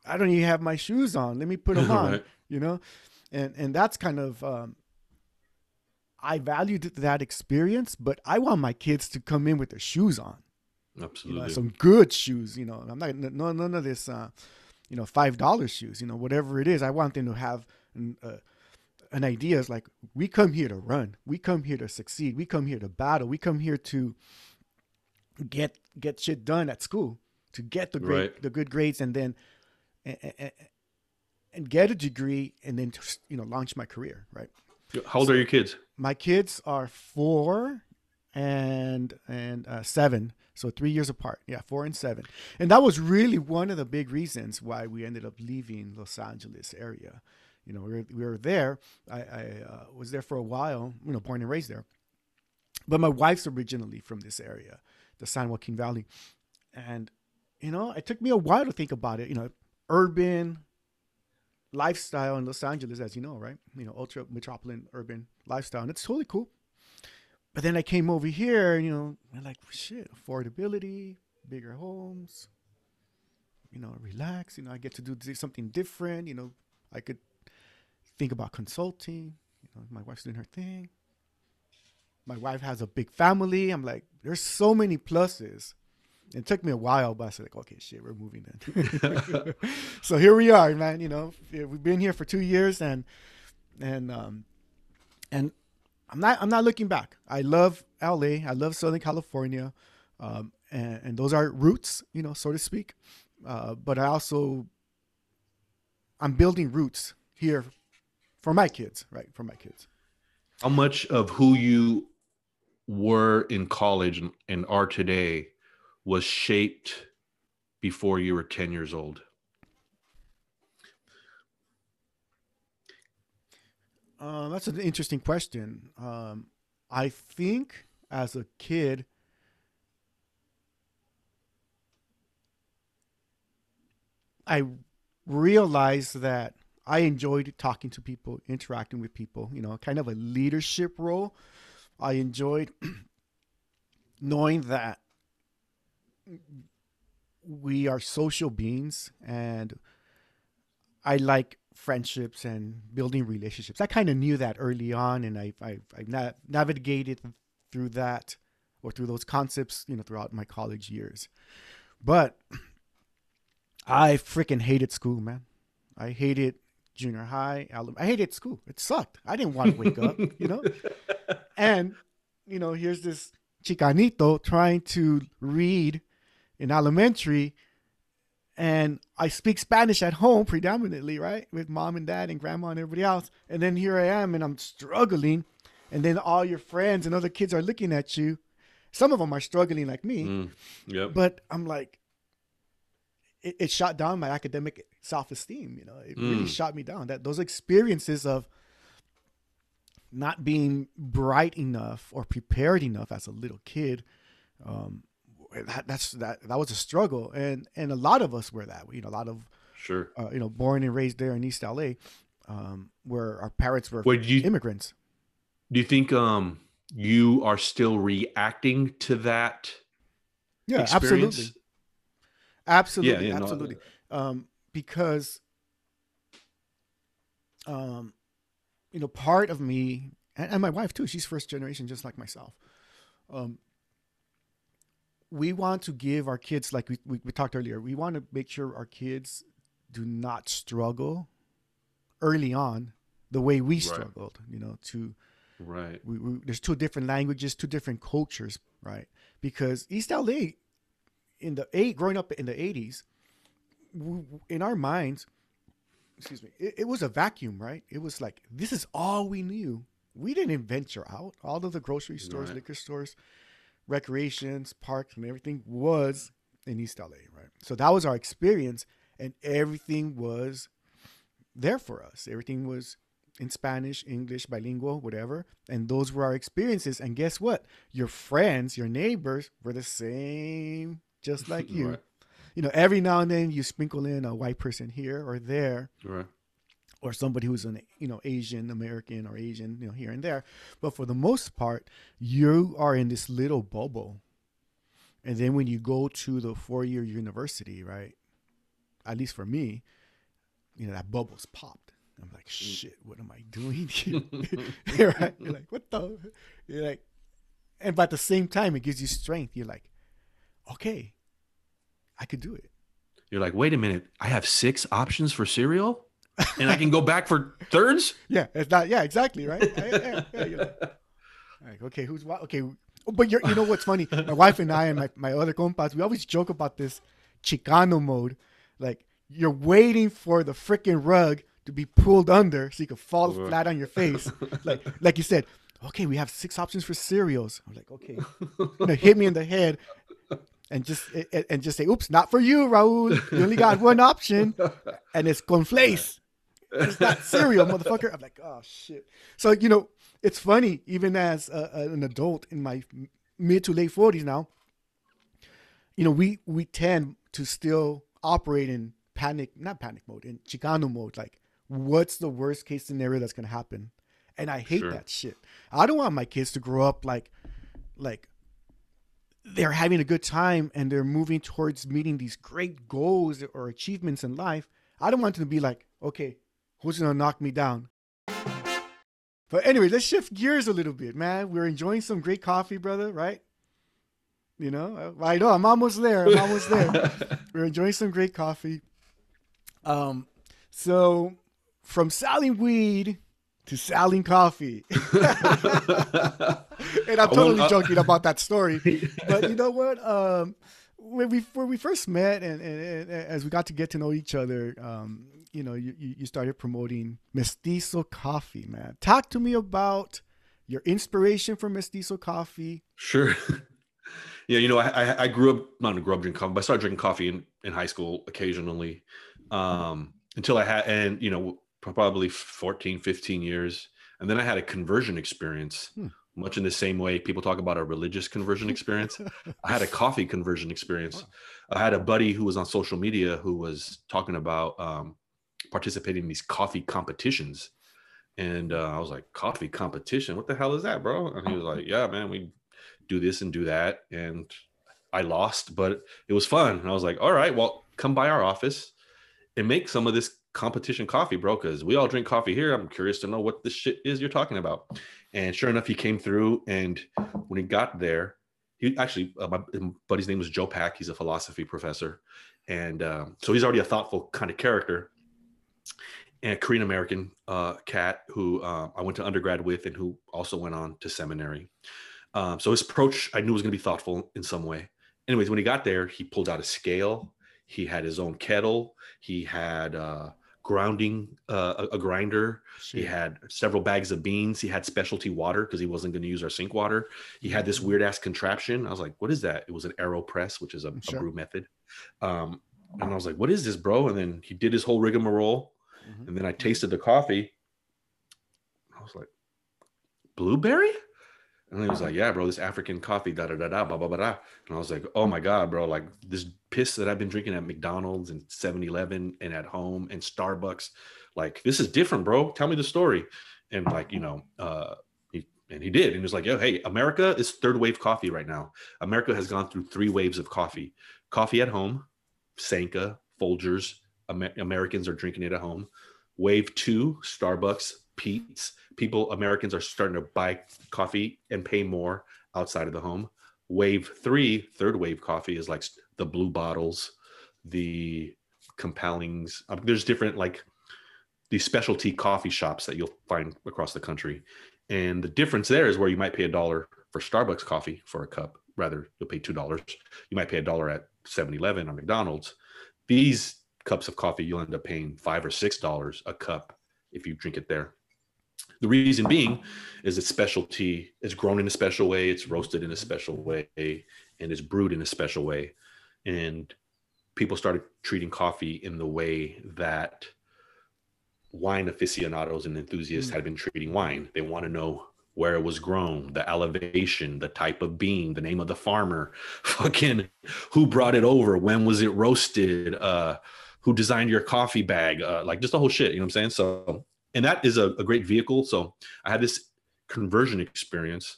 i don't even have my shoes on let me put them on right. you know and and that's kind of um, I valued that experience, but I want my kids to come in with their shoes on. Absolutely. You know, some good shoes. You know, I'm not no none of this. Uh, you know, five dollar shoes. You know, whatever it is, I want them to have uh, an idea is like we come here to run we come here to succeed we come here to battle we come here to get get shit done at school to get the great right. the good grades and then and, and, get a degree and then you know launch my career right how old so are your kids my kids are four and and uh, seven so three years apart yeah four and seven and that was really one of the big reasons why we ended up leaving los angeles area you know, we were, we were there. I, I uh, was there for a while, you know, born and raised there. But my wife's originally from this area, the San Joaquin Valley. And, you know, it took me a while to think about it. You know, urban lifestyle in Los Angeles, as you know, right? You know, ultra metropolitan urban lifestyle. And it's totally cool. But then I came over here, you know, and like, shit, affordability, bigger homes, you know, relax. You know, I get to do something different. You know, I could think about consulting. You know, my wife's doing her thing. My wife has a big family. I'm like, there's so many pluses. It took me a while, but I said, like, okay, shit, we're moving then. so here we are, man. You know, we've been here for two years, and and um, and I'm not I'm not looking back. I love LA. I love Southern California, um, and, and those are roots, you know, so to speak. Uh, but I also I'm building roots here for my kids, right? For my kids. How much of who you were in college and are today was shaped before you were 10 years old? Uh, that's an interesting question. Um, I think as a kid, I realized that I enjoyed talking to people, interacting with people, you know, kind of a leadership role. I enjoyed knowing that we are social beings and I like friendships and building relationships. I kind of knew that early on and I, I, I na- navigated through that or through those concepts, you know, throughout my college years. But I freaking hated school, man. I hated junior high, I hated school. It sucked. I didn't want to wake up, you know? And, you know, here's this chicanito trying to read in elementary and I speak Spanish at home predominantly, right? With mom and dad and grandma and everybody else. And then here I am and I'm struggling. And then all your friends and other kids are looking at you. Some of them are struggling like me. Mm, yep. But I'm like, it, it shot down my academic self-esteem you know it mm. really shot me down that those experiences of not being bright enough or prepared enough as a little kid um, that, that's that that was a struggle. And and a lot of us were that you know a lot of sure. uh, you know born and raised there in east la um, where our parents were you, immigrants. Do you think um you are still reacting to that yeah experience? absolutely. Absolutely yeah, absolutely. no, um because um you know part of me and, and, my wife too she's first generation just like myself. Um we want to give our kids like we, we, we talked earlier we want to make sure our kids do not struggle early on the way we right. struggled you know to right we, we, there's two different languages two different cultures right because east la in the eight growing up in the 80s in our minds, excuse me, it, it, was a vacuum, right? It was like this is all we knew. We didn't venture out. All of the grocery stores, right. liquor stores, recreations, parks, and everything was in East LA, right? So that was our experience, and everything was there for us. Everything was in Spanish, English, bilingual, whatever. And those were our experiences. And guess what? Your friends, your neighbors were the same, just like you. Right you know, every now and then you sprinkle in a white person here or there. Right. Or somebody who's an you know Asian American or Asian you know here and there, but for the most part, you are in this little bubble, and then when you go to the four year university, right? At least for me, you know that bubble's popped. I'm like, mm. shit, what am I doing here? right? You're like, what the? You're like, and but at the same time, it gives you strength. You're like, okay, I could do it. You're like, wait a minute, I have six options for cereal. And I can go back for thirds. Yeah, it's not. Yeah, exactly. Right. yeah, yeah, yeah, like, okay, who's what? Okay, but you know what's funny? My wife and I and my, my other compas, we always joke about this Chicano mode. Like you're waiting for the freaking rug to be pulled under so you can fall flat on your face. like like you said, okay, we have six options for cereals. I'm like, okay, you hit me in the head and just and just say, "Oops, not for you, Raul. You only got one option, and it's cornflakes. It's not cereal, motherfucker." I'm like, "Oh shit." So you know, it's funny. Even as a, an adult in my mid to late forties now, you know, we we tend to still operate in panic, not panic mode, in Chicano mode. Like, what's the worst case scenario that's gonna happen? And I hate sure. that shit. I don't want my kids to grow up like, like they're having a good time and they're moving towards meeting these great goals or achievements in life. I don't want them to be like, okay, who's gonna knock me down? But anyway, let's shift gears a little bit, man. We're enjoying some great coffee, brother, right? You know, I know I'm almost there. I'm almost there. We're enjoying some great coffee. Um, so from selling weed to selling coffee. and I'm totally uh, joking about that story. But you know what? Um, when we when we first met and, and, and, as we got to get to know each other, um, you know, you, you started promoting Mestizo Coffee, man. Talk to me about your inspiration for Mestizo Coffee. Sure. yeah, you know, I, I grew up not grew up drinking coffee, but I started drinking coffee in, in high school occasionally. Um, until I had and you know probably 14, 15 years. And then I had a conversion experience, hmm. much in the same way people talk about a religious conversion experience. I had a coffee conversion experience. I had a buddy who was on social media who was talking about um, participating in these coffee competitions. And uh, I was like, coffee competition? What the hell is that, bro? And he was like, yeah, man, we do this and do that. And I lost, but it was fun. And I was like, all right, well, come by our office and make some of this competition coffee, bro, because we all drink coffee here. I'm curious to know what this shit is you're talking about. And sure enough, he came through. And when he got there, he actually, uh, my buddy's name was Joe Pack. He's a philosophy professor. And um, so he's already a thoughtful kind of character. And a Korean American uh, cat who uh, I went to undergrad with and who also went on to seminary. Um, so his approach I knew was going to be thoughtful in some way. Anyways, when he got there, he pulled out a scale. He had his own kettle. He had uh, grounding uh, a, a, grinder. He had several bags of beans. He had specialty water because he wasn't going to use our sink water. He had this mm-hmm. weird ass contraption. I was like, "What is that?" It was an AeroPress, which is a, sure. a brew method. Um, and I was like, "What is this, bro?" And then he did his whole rigmarole, mm-hmm. and then I tasted the coffee. I was like, "Blueberry." And he was like, "Yeah, bro, this African coffee, da da da da, blah blah blah." And I was like, "Oh my god, bro! Like this piss that I've been drinking at McDonald's and 7-Eleven and at home and Starbucks, like this is different, bro. Tell me the story." And like you know, uh, he and he did, and he was like, "Yo, hey, America is third wave coffee right now. America has gone through three waves of coffee. Coffee at home, Sanka, Folgers. Amer- Americans are drinking it at home. Wave two, Starbucks, Peet's." people Americans are starting to buy coffee and pay more outside of the home. Wave three, third wave coffee is like the blue bottles, the compellings. Um, there's different like these specialty coffee shops that you'll find across the country. And the difference there is where you might pay a dollar for Starbucks coffee for a cup. Rather, you'll pay two dollars. You might pay a dollar at 7-Eleven or McDonald's. These cups of coffee, you'll end up paying five or six dollars a cup if you drink it there. The reason being is its specialty is grown in a special way, it's roasted in a special way, and it's brewed in a special way. And people started treating coffee in the way that wine aficionados and enthusiasts mm. had been treating wine. They want to know where it was grown, the elevation, the type of bean, the name of the farmer, fucking who brought it over, when was it roasted, uh, who designed your coffee bag, uh, like just the whole shit. You know what I'm saying? So and that is a, a great vehicle. So I had this conversion experience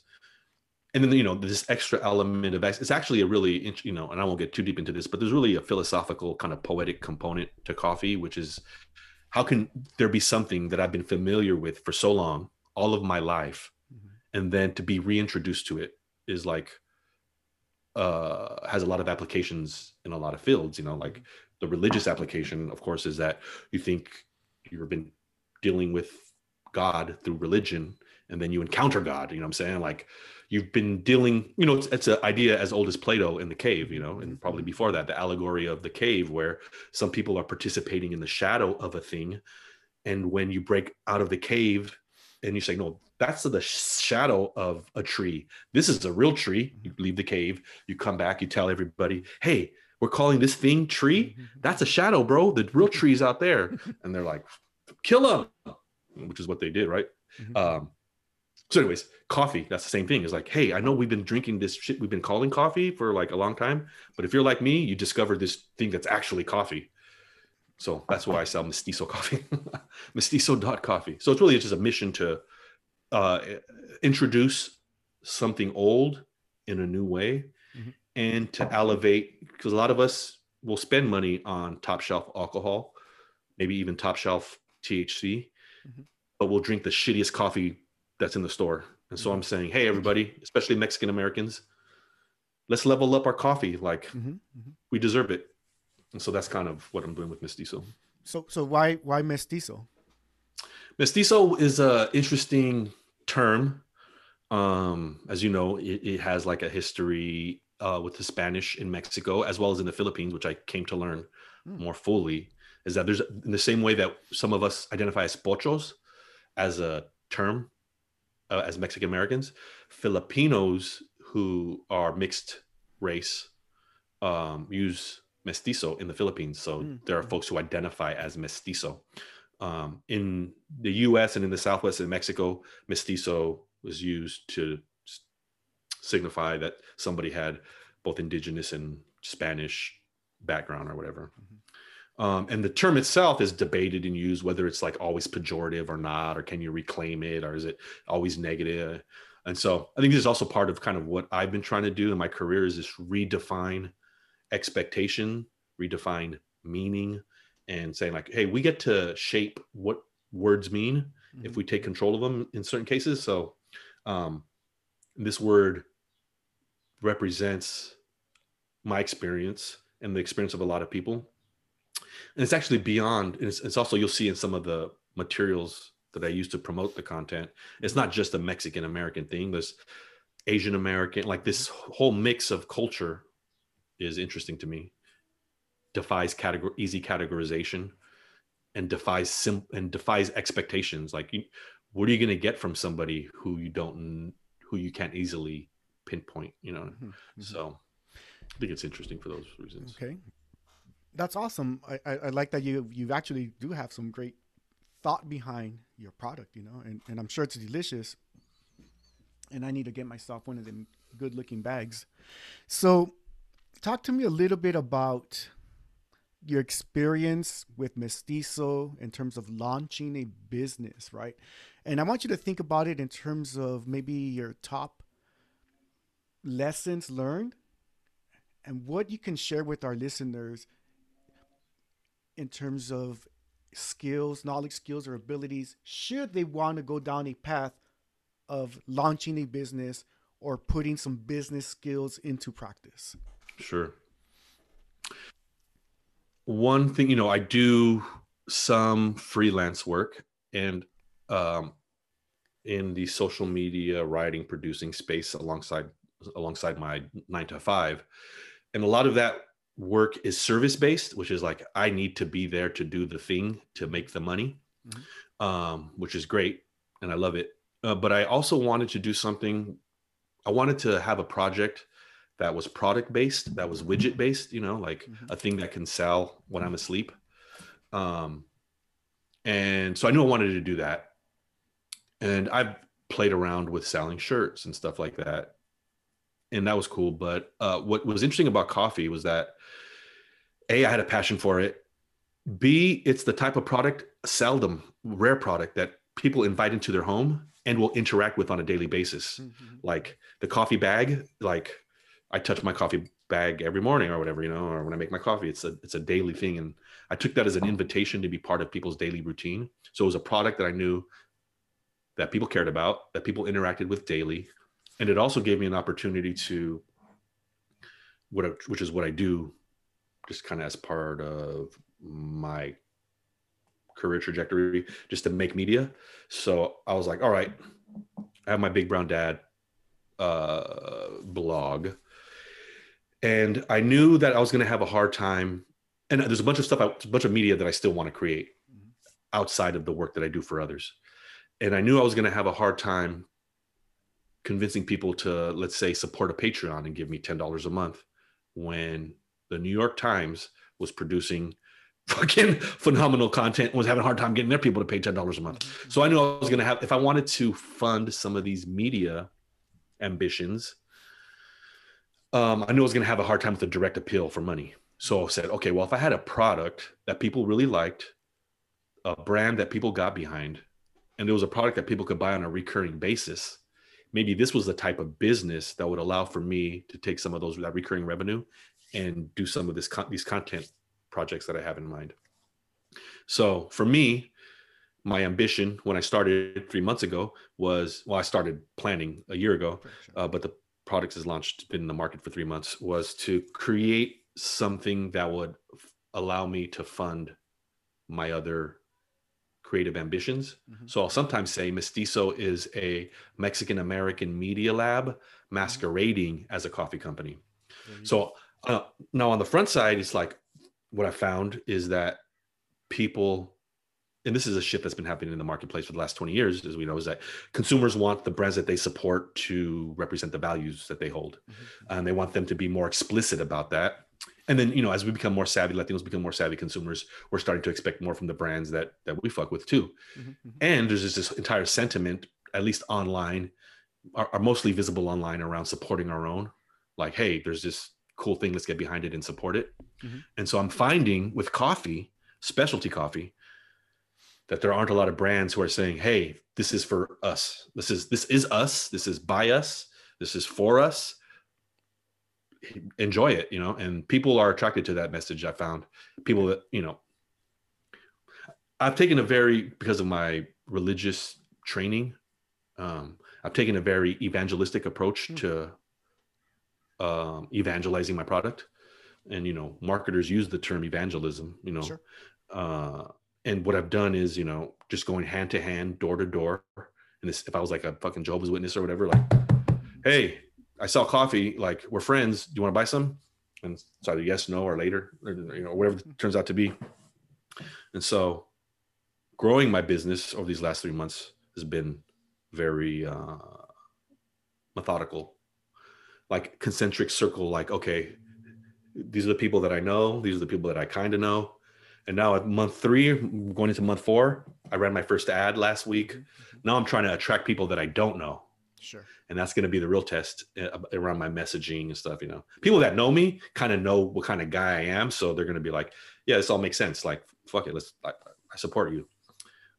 and then you know this extra element of it's actually a really you know and i won't get too deep into this but there's really a philosophical kind of poetic component to coffee which is how can there be something that i've been familiar with for so long all of my life mm-hmm. and then to be reintroduced to it is like uh has a lot of applications in a lot of fields you know like the religious application of course is that you think you've been dealing with God through religion, and then you encounter God. You know what I'm saying? Like you've been dealing, you know, it's, it's an idea as old as Plato in the cave, you know, and probably mm-hmm. before that, the allegory of the cave, where some people are participating in the shadow of a thing. And when you break out of the cave and you say, no, that's the shadow of a tree. This is a real tree. You leave the cave, you come back, you tell everybody, hey, we're calling this thing tree. That's a shadow, bro. The real tree's out there. And they're like, kill him, which is what they did, right? Mm-hmm. Um, so, anyways, coffee, that's the same thing. It's like, hey, I know we've been drinking this shit we've been calling coffee for like a long time, but if you're like me, you discover this thing that's actually coffee. So that's why I sell Mestizo coffee, mestizo.coffee. So it's really just a mission to uh, introduce something old in a new way mm-hmm. And to elevate, because a lot of us will spend money on top shelf alcohol, maybe even top shelf THC, mm-hmm. but we'll drink the shittiest coffee that's in the store. And so I'm mm-hmm. saying, hey, everybody, especially Mexican Americans, let's level up our coffee. Like mm-hmm, mm-hmm. we deserve it. And so that's kind of what I'm doing with Mestizo. So, so why why Mestizo? Mestizo is a interesting term. Um, as you know, it, it has like a history uh, with the Spanish in Mexico as well as in the Philippines, which I came to learn mm. more fully. Is that there's in the same way that some of us identify as pochos as a term uh, as Mexican Americans, Filipinos who are mixed race um, use mestizo in the Philippines. So mm. there are folks who identify as mestizo. Um, in the U.S. and in the Southwest in Mexico, mestizo was used to signify that somebody had both indigenous and Spanish background or whatever. Mm-hmm. Um, and the term itself is debated and used whether it's like always pejorative or not, or can you reclaim it, or is it always negative? And so I think this is also part of kind of what I've been trying to do in my career is just redefine expectation, redefine meaning, and saying like, hey, we get to shape what words mean mm-hmm. if we take control of them in certain cases. So um, this word represents my experience and the experience of a lot of people. And it's actually beyond it's, it's also you'll see in some of the materials that i use to promote the content it's not just a mexican american thing there's asian american like this whole mix of culture is interesting to me. Defies category easy categorization and defies sim and defies expectations. Like you, what are you going to get from somebody who you don't who you can't easily pinpoint you know mm-hmm. mm-hmm. so i think it's interesting for those reasons okay that's awesome. I, I, I, like that you you actually do have some great thought behind your product, you know, and, and I'm sure it's delicious. And I need to get myself one of them good looking bags. So talk to me a little bit about your experience with Mestizo in terms of launching a business, right? And I want you to think about it in terms of maybe your top lessons learned and what you can share with our listeners in terms of skills, knowledge, skills, or abilities, should they want to go down a path of launching a business or putting some business skills into practice? Sure. One thing, you know, I do some freelance work and um, in the social media writing producing space alongside alongside my nine to five and a lot of that work is service based, which is like I need to be there to do the thing to make the money, mm-hmm. um, which is great and I love it. Uh, but I also wanted to do something. I wanted to have a project that was product based, that was widget based. You know, like mm-hmm. a thing that can sell when I'm asleep. Um, and so I knew I wanted to do that. And I've played around with selling shirts and stuff like that and that was cool. But uh, what was interesting about coffee was that a I had a passion for it. B it's the type of product, seldom rare product that people invite into their home and will interact with on a daily basis. Mm-hmm. Like the coffee bag, like I touch my coffee bag every morning or whatever, you know, or when I make my coffee, it's a it's a daily thing. And I took that as an invitation to be part of people's daily routine. So it was a product that I knew that people cared about, that people interacted with daily, and it also gave me an opportunity to what I, which is what I do just kind of as part of my career trajectory just to make media. So I was like, all right, I have my Big Brown Dad uh, blog, and I knew that I was going to have a hard time. And there's a bunch of stuff, a bunch of media that I still want to create outside of the work that I do for others. And I knew I was going to have a hard time convincing people to, let's say, support a Patreon and give me $10 a month when the New York Times was producing fucking phenomenal content and was having a hard time getting their people to pay $10 a month. Mm-hmm. So I knew I was going to have, if I wanted to fund some of these media ambitions, um, I knew I was going to have a hard time with the direct appeal for money. So I said, okay, well, if I had a product that people really liked, a brand that people got behind, and it was a product that people could buy on a recurring basis, maybe this was the type of business that would allow for me to take some of those that recurring revenue and do some of this con- these content projects that I have in mind. So for me, my ambition when I started three months ago was well, I started planning a year ago, uh, but the product is launched, been in the market for three months, was to create something that would allow me to fund my other creative ambitions. Mm-hmm. So I'll sometimes say Mestizo is a Mexican American media lab mm-hmm. masquerading as a coffee company. So uh, now on the front side, it's like what I found is that people, and this is a shift that's been happening in the marketplace for the last 20 years, as we know, is that consumers want the brands that they support to represent the values that they hold. Mm-hmm. And they want them to be more explicit about that. And then, you know, as we become more savvy, Latinos become more savvy consumers, we're starting to expect more from the brands that that we fuck with too. Mm-hmm. mm-hmm. And there's just this entire sentiment, at least online, are, are mostly visible online around supporting our own. Like, hey, there's this cool thing let's get behind it and support it mm-hmm. and so i'm finding with coffee specialty coffee that there aren't a lot of brands who are saying hey this is for us this is this is us this is by us this is for us enjoy it you know and people are attracted to that message i found people that you know i've taken a very because of my religious training um, i've taken a very evangelistic approach mm-hmm. to um, evangelizing my product and you know marketers use the term evangelism you know sure. uh, and what i've done is you know just going hand to hand door to door and this if i was like a fucking jehovah's witness or whatever like hey i sell coffee like we're friends do you want to buy some? And it's either yes no or later or you know whatever it turns out to be. And so growing my business over these last three months has been very uh, methodical. Like concentric circle like okay these are the people that i know these are the people that i kind of know. And now at month three going into month four i ran my first ad last week. Now i'm trying to attract people that i don't know sure and that's going to be the real test uh, around my messaging and stuff you know people that know me kind of know what kind of guy i am so they're going to be like yeah this all makes sense like fuck it let's I, I support you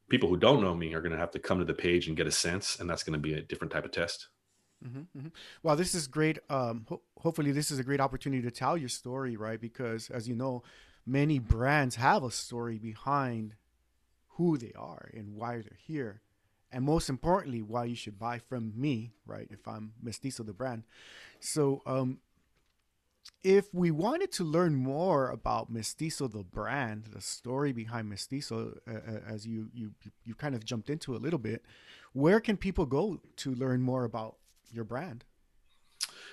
people who don't know me are going to have to come to the page and get a sense and that's going to be a different type of test Mm-hmm, mm-hmm. Well, this is great. Um, ho- hopefully, this is a great opportunity to tell your story, right? Because, as you know, many brands have a story behind who they are and why they're here, and most importantly, why you should buy from me, right? If I'm Mestizo the brand. So, um, if we wanted to learn more about Mestizo the brand, the story behind Mestizo, uh, as you you you kind of jumped into a little bit, where can people go to learn more about your brand?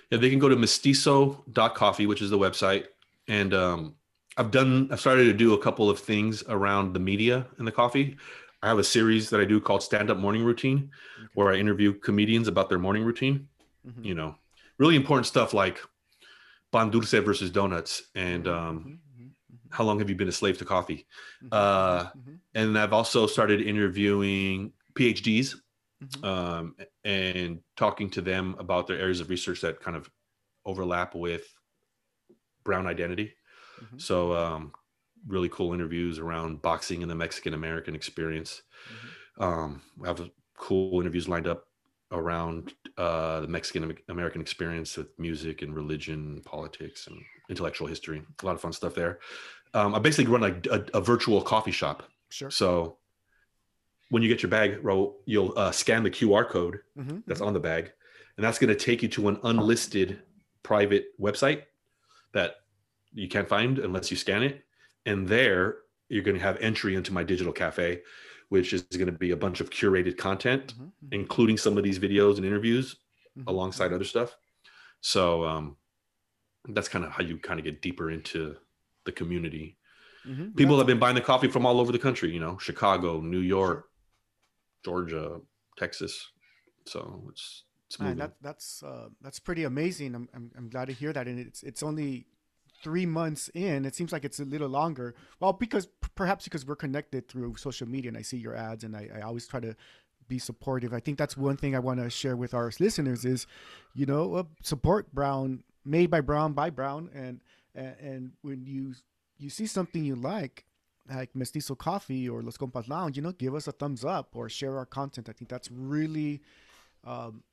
Yeah, they can go to mestizo.coffee, which is the website. And um, I've done, I've started to do a couple of things around the media and the coffee. I have a series that I do called Stand Up Morning Routine, okay. where I interview comedians about their morning routine. Mm-hmm. You know, really important stuff like pan dulce versus donuts and mm-hmm. um, mm-hmm. mm-hmm. how long have you been a slave to coffee? Mm-hmm. Uh, mm-hmm. and I've also started interviewing PhDs um, and talking to them about their areas of research that kind of overlap with brown identity. So, um, really cool interviews around boxing and the Mexican American experience. Mm-hmm. Um, we have cool interviews lined up around uh, the Mexican American experience with music and religion, politics, and intellectual history. A lot of fun stuff there. Um, I basically run like a, a, virtual coffee shop. Sure. So when you get your bag, you'll uh, scan the QR code mm-hmm. that's on the bag, and that's going to take you to an unlisted private website that you can't find unless you scan it. And there, you're going to have entry into my digital cafe, which is going to be a bunch of curated content, mm-hmm. mm-hmm. including some of these videos and interviews mm-hmm. alongside other stuff. So um, that's kind of how you kind of get deeper into the community. Mm-hmm. People have been buying the coffee from all over the country, you know, Chicago, New York. Georgia, Texas. So it's it's. Man, that, that's uh, that's pretty amazing. I'm, I'm I'm glad to hear that, and it's it's only three months in. It seems like it's a little longer. Well, because perhaps because we're connected through social media, and I see your ads, and I, I always try to be supportive. I think that's one thing I want to share with our listeners is, you know, uh, support Brown, made by Brown by Brown, and, and when you you see something you like, like Mestizo Coffee or Los Compas Lounge, you know, give us a thumbs up or share our content. I think that's really um,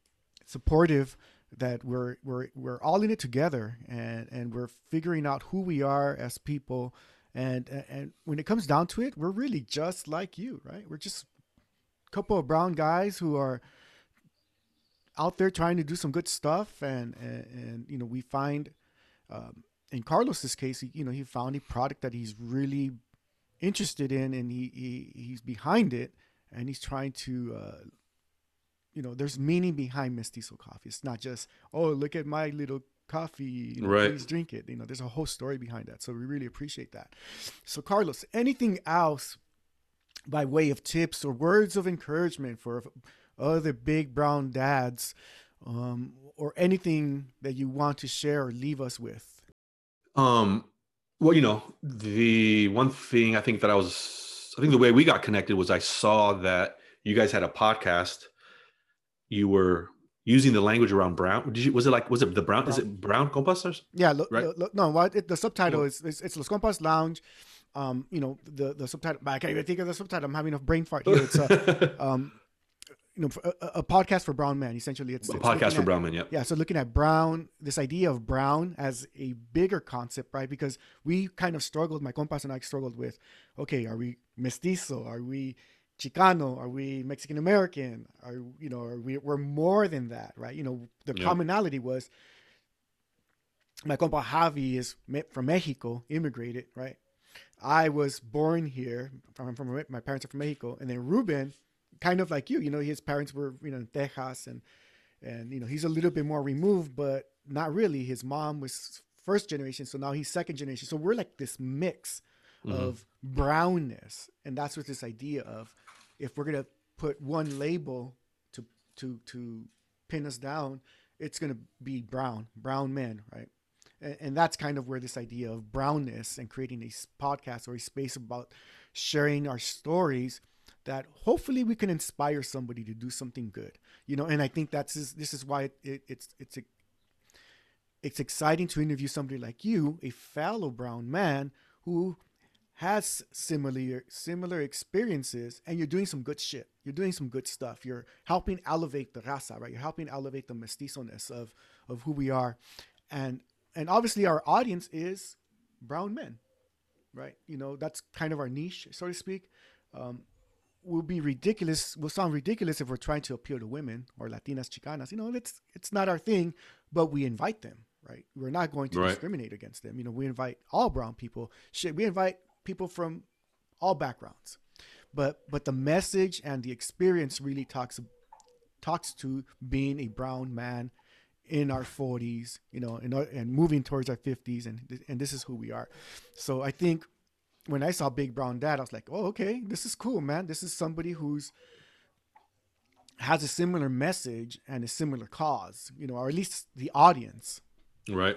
supportive that we're we're we're all in it together and and we're figuring out who we are as people. And and when it comes down to it we're really just like you right? We're just a couple of brown guys who are out there trying to do some good stuff. And and, and you know we find um, in carlos's case he, you know he found a product that he's really interested in and he, he he's behind it and he's trying to uh, you know, there's meaning behind mestizo coffee. It's not just, oh, look at my little coffee, you know, right. please drink it. You know, there's a whole story behind that. So we really appreciate that. So Carlos, anything else by way of tips or words of encouragement for other big brown dads, um, or anything that you want to share or leave us with? Um, well, you know, the one thing I think that I was, I think the way we got connected was I saw that you guys had a podcast you were using the language around brown. Did you, was it like was it the brown? brown. Is it brown compas? Yeah, lo, right. Lo, no, what it, the subtitle is it's, it's Los Compas Lounge. Um, you know the the subtitle. I can't even think of the subtitle. I'm having a brain fart here. It's a, um, you know, a, a, podcast for brown men. Essentially, it's a it's podcast for at, brown men. Yeah. Yeah. So looking at brown, this idea of brown as a bigger concept, right? Because we kind of struggled. My compas and I struggled with, okay, are we mestizo? Are we Chicano? Are we Mexican American? Are you know? Are we? We're more than that, right? You know, the yeah. commonality was my compa Javi is from Mexico, immigrated, right? I was born here. From, from my parents are from Mexico, and then Ruben, kind of like you, you know, his parents were you know in Texas, and and you know he's a little bit more removed, but not really. His mom was first generation, so now he's second generation. So we're like this mix mm-hmm. of brownness, and that's what this idea of if we're gonna put one label to to to pin us down, it's gonna be brown, brown men, right? And, and that's kind of where this idea of brownness and creating a podcast or a space about sharing our stories that hopefully we can inspire somebody to do something good you know and i think that's this is why it, it, it's it's a, it's exciting to interview somebody like you a fellow brown man who has similar similar experiences and you're doing some good shit. You're doing some good stuff. You're helping elevate the raza, right? You're helping elevate the mestizo-ness of of who we are. And and obviously our audience is brown men. Right? You know, that's kind of our niche, so to speak. Um, will be ridiculous will sound ridiculous if we're trying to appeal to women or latinas chicanas you know it's it's not our thing but we invite them right we're not going to right. discriminate against them you know we invite all brown people shit we invite people from all backgrounds. But but the message and the experience really talks talks to being a brown man in our 40s, you know, and, and moving towards our 50s, and and this is who we are. So I think when I saw Big Brown Dad, I was like, oh, okay, this is cool, man. This is somebody who's has a similar message and a similar cause, you know, or at least the audience. Right.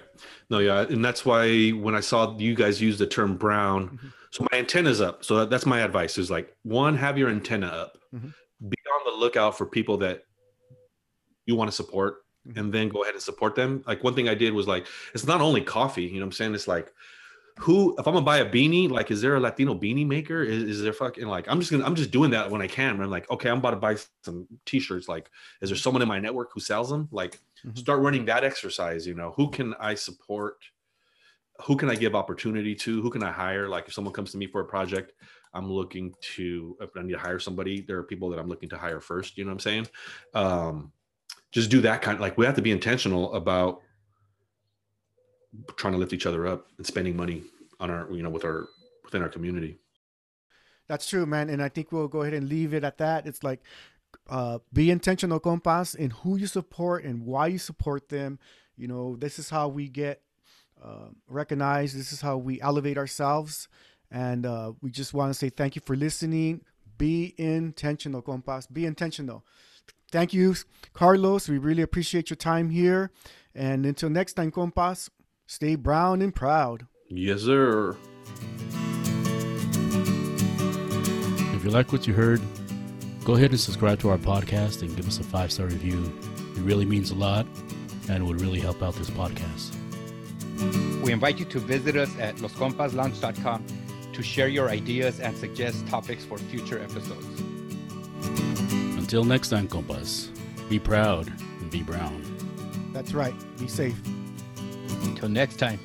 No, yeah, and that's why when I saw you guys use the term brown, mm-hmm. So my antenna's up. So that's my advice is like one, have your antenna up. Mm-hmm. Be on the lookout for people that you want to support mm-hmm. and then go ahead and support them. Like one thing I did was like, it's not only coffee, you know what I'm saying? It's like, who, if I'm gonna buy a beanie, like, is there a Latino beanie maker? Is, is there fucking like, I'm just gonna, I'm just doing that when I can. I'm like, okay, I'm about to buy some t-shirts. Like, is there someone in my network who sells them? Like, mm-hmm. start running that exercise, you know, who can I support? who can I give opportunity to? Who can I hire? Like if someone comes to me for a project, I'm looking to if I need to hire somebody, there are people that I'm looking to hire first. You know what I'm saying? Um, just do that kind of like we have to be intentional about trying to lift each other up and spending money on our you know with our within our community. That's true, man. And I think we'll go ahead and leave it at that. It's like uh, be intentional, compas, in who you support and why you support them. You know, this is how we get uh, recognized. This is how we elevate ourselves. And uh, we just want to say thank you for listening. Be intentional, compas. Be intentional. Thank you, Carlos. We really appreciate your time here. And until next time, compas, stay brown and proud. Yes, sir. If you like what you heard, go ahead and subscribe to our podcast and give us a five star review. It really means a lot and would really help out this podcast. We invite you to visit us at loscompaslounge.com to share your ideas and suggest topics for future episodes. Until next time, compas, be proud and be brown. That's right. Be safe. Until next time.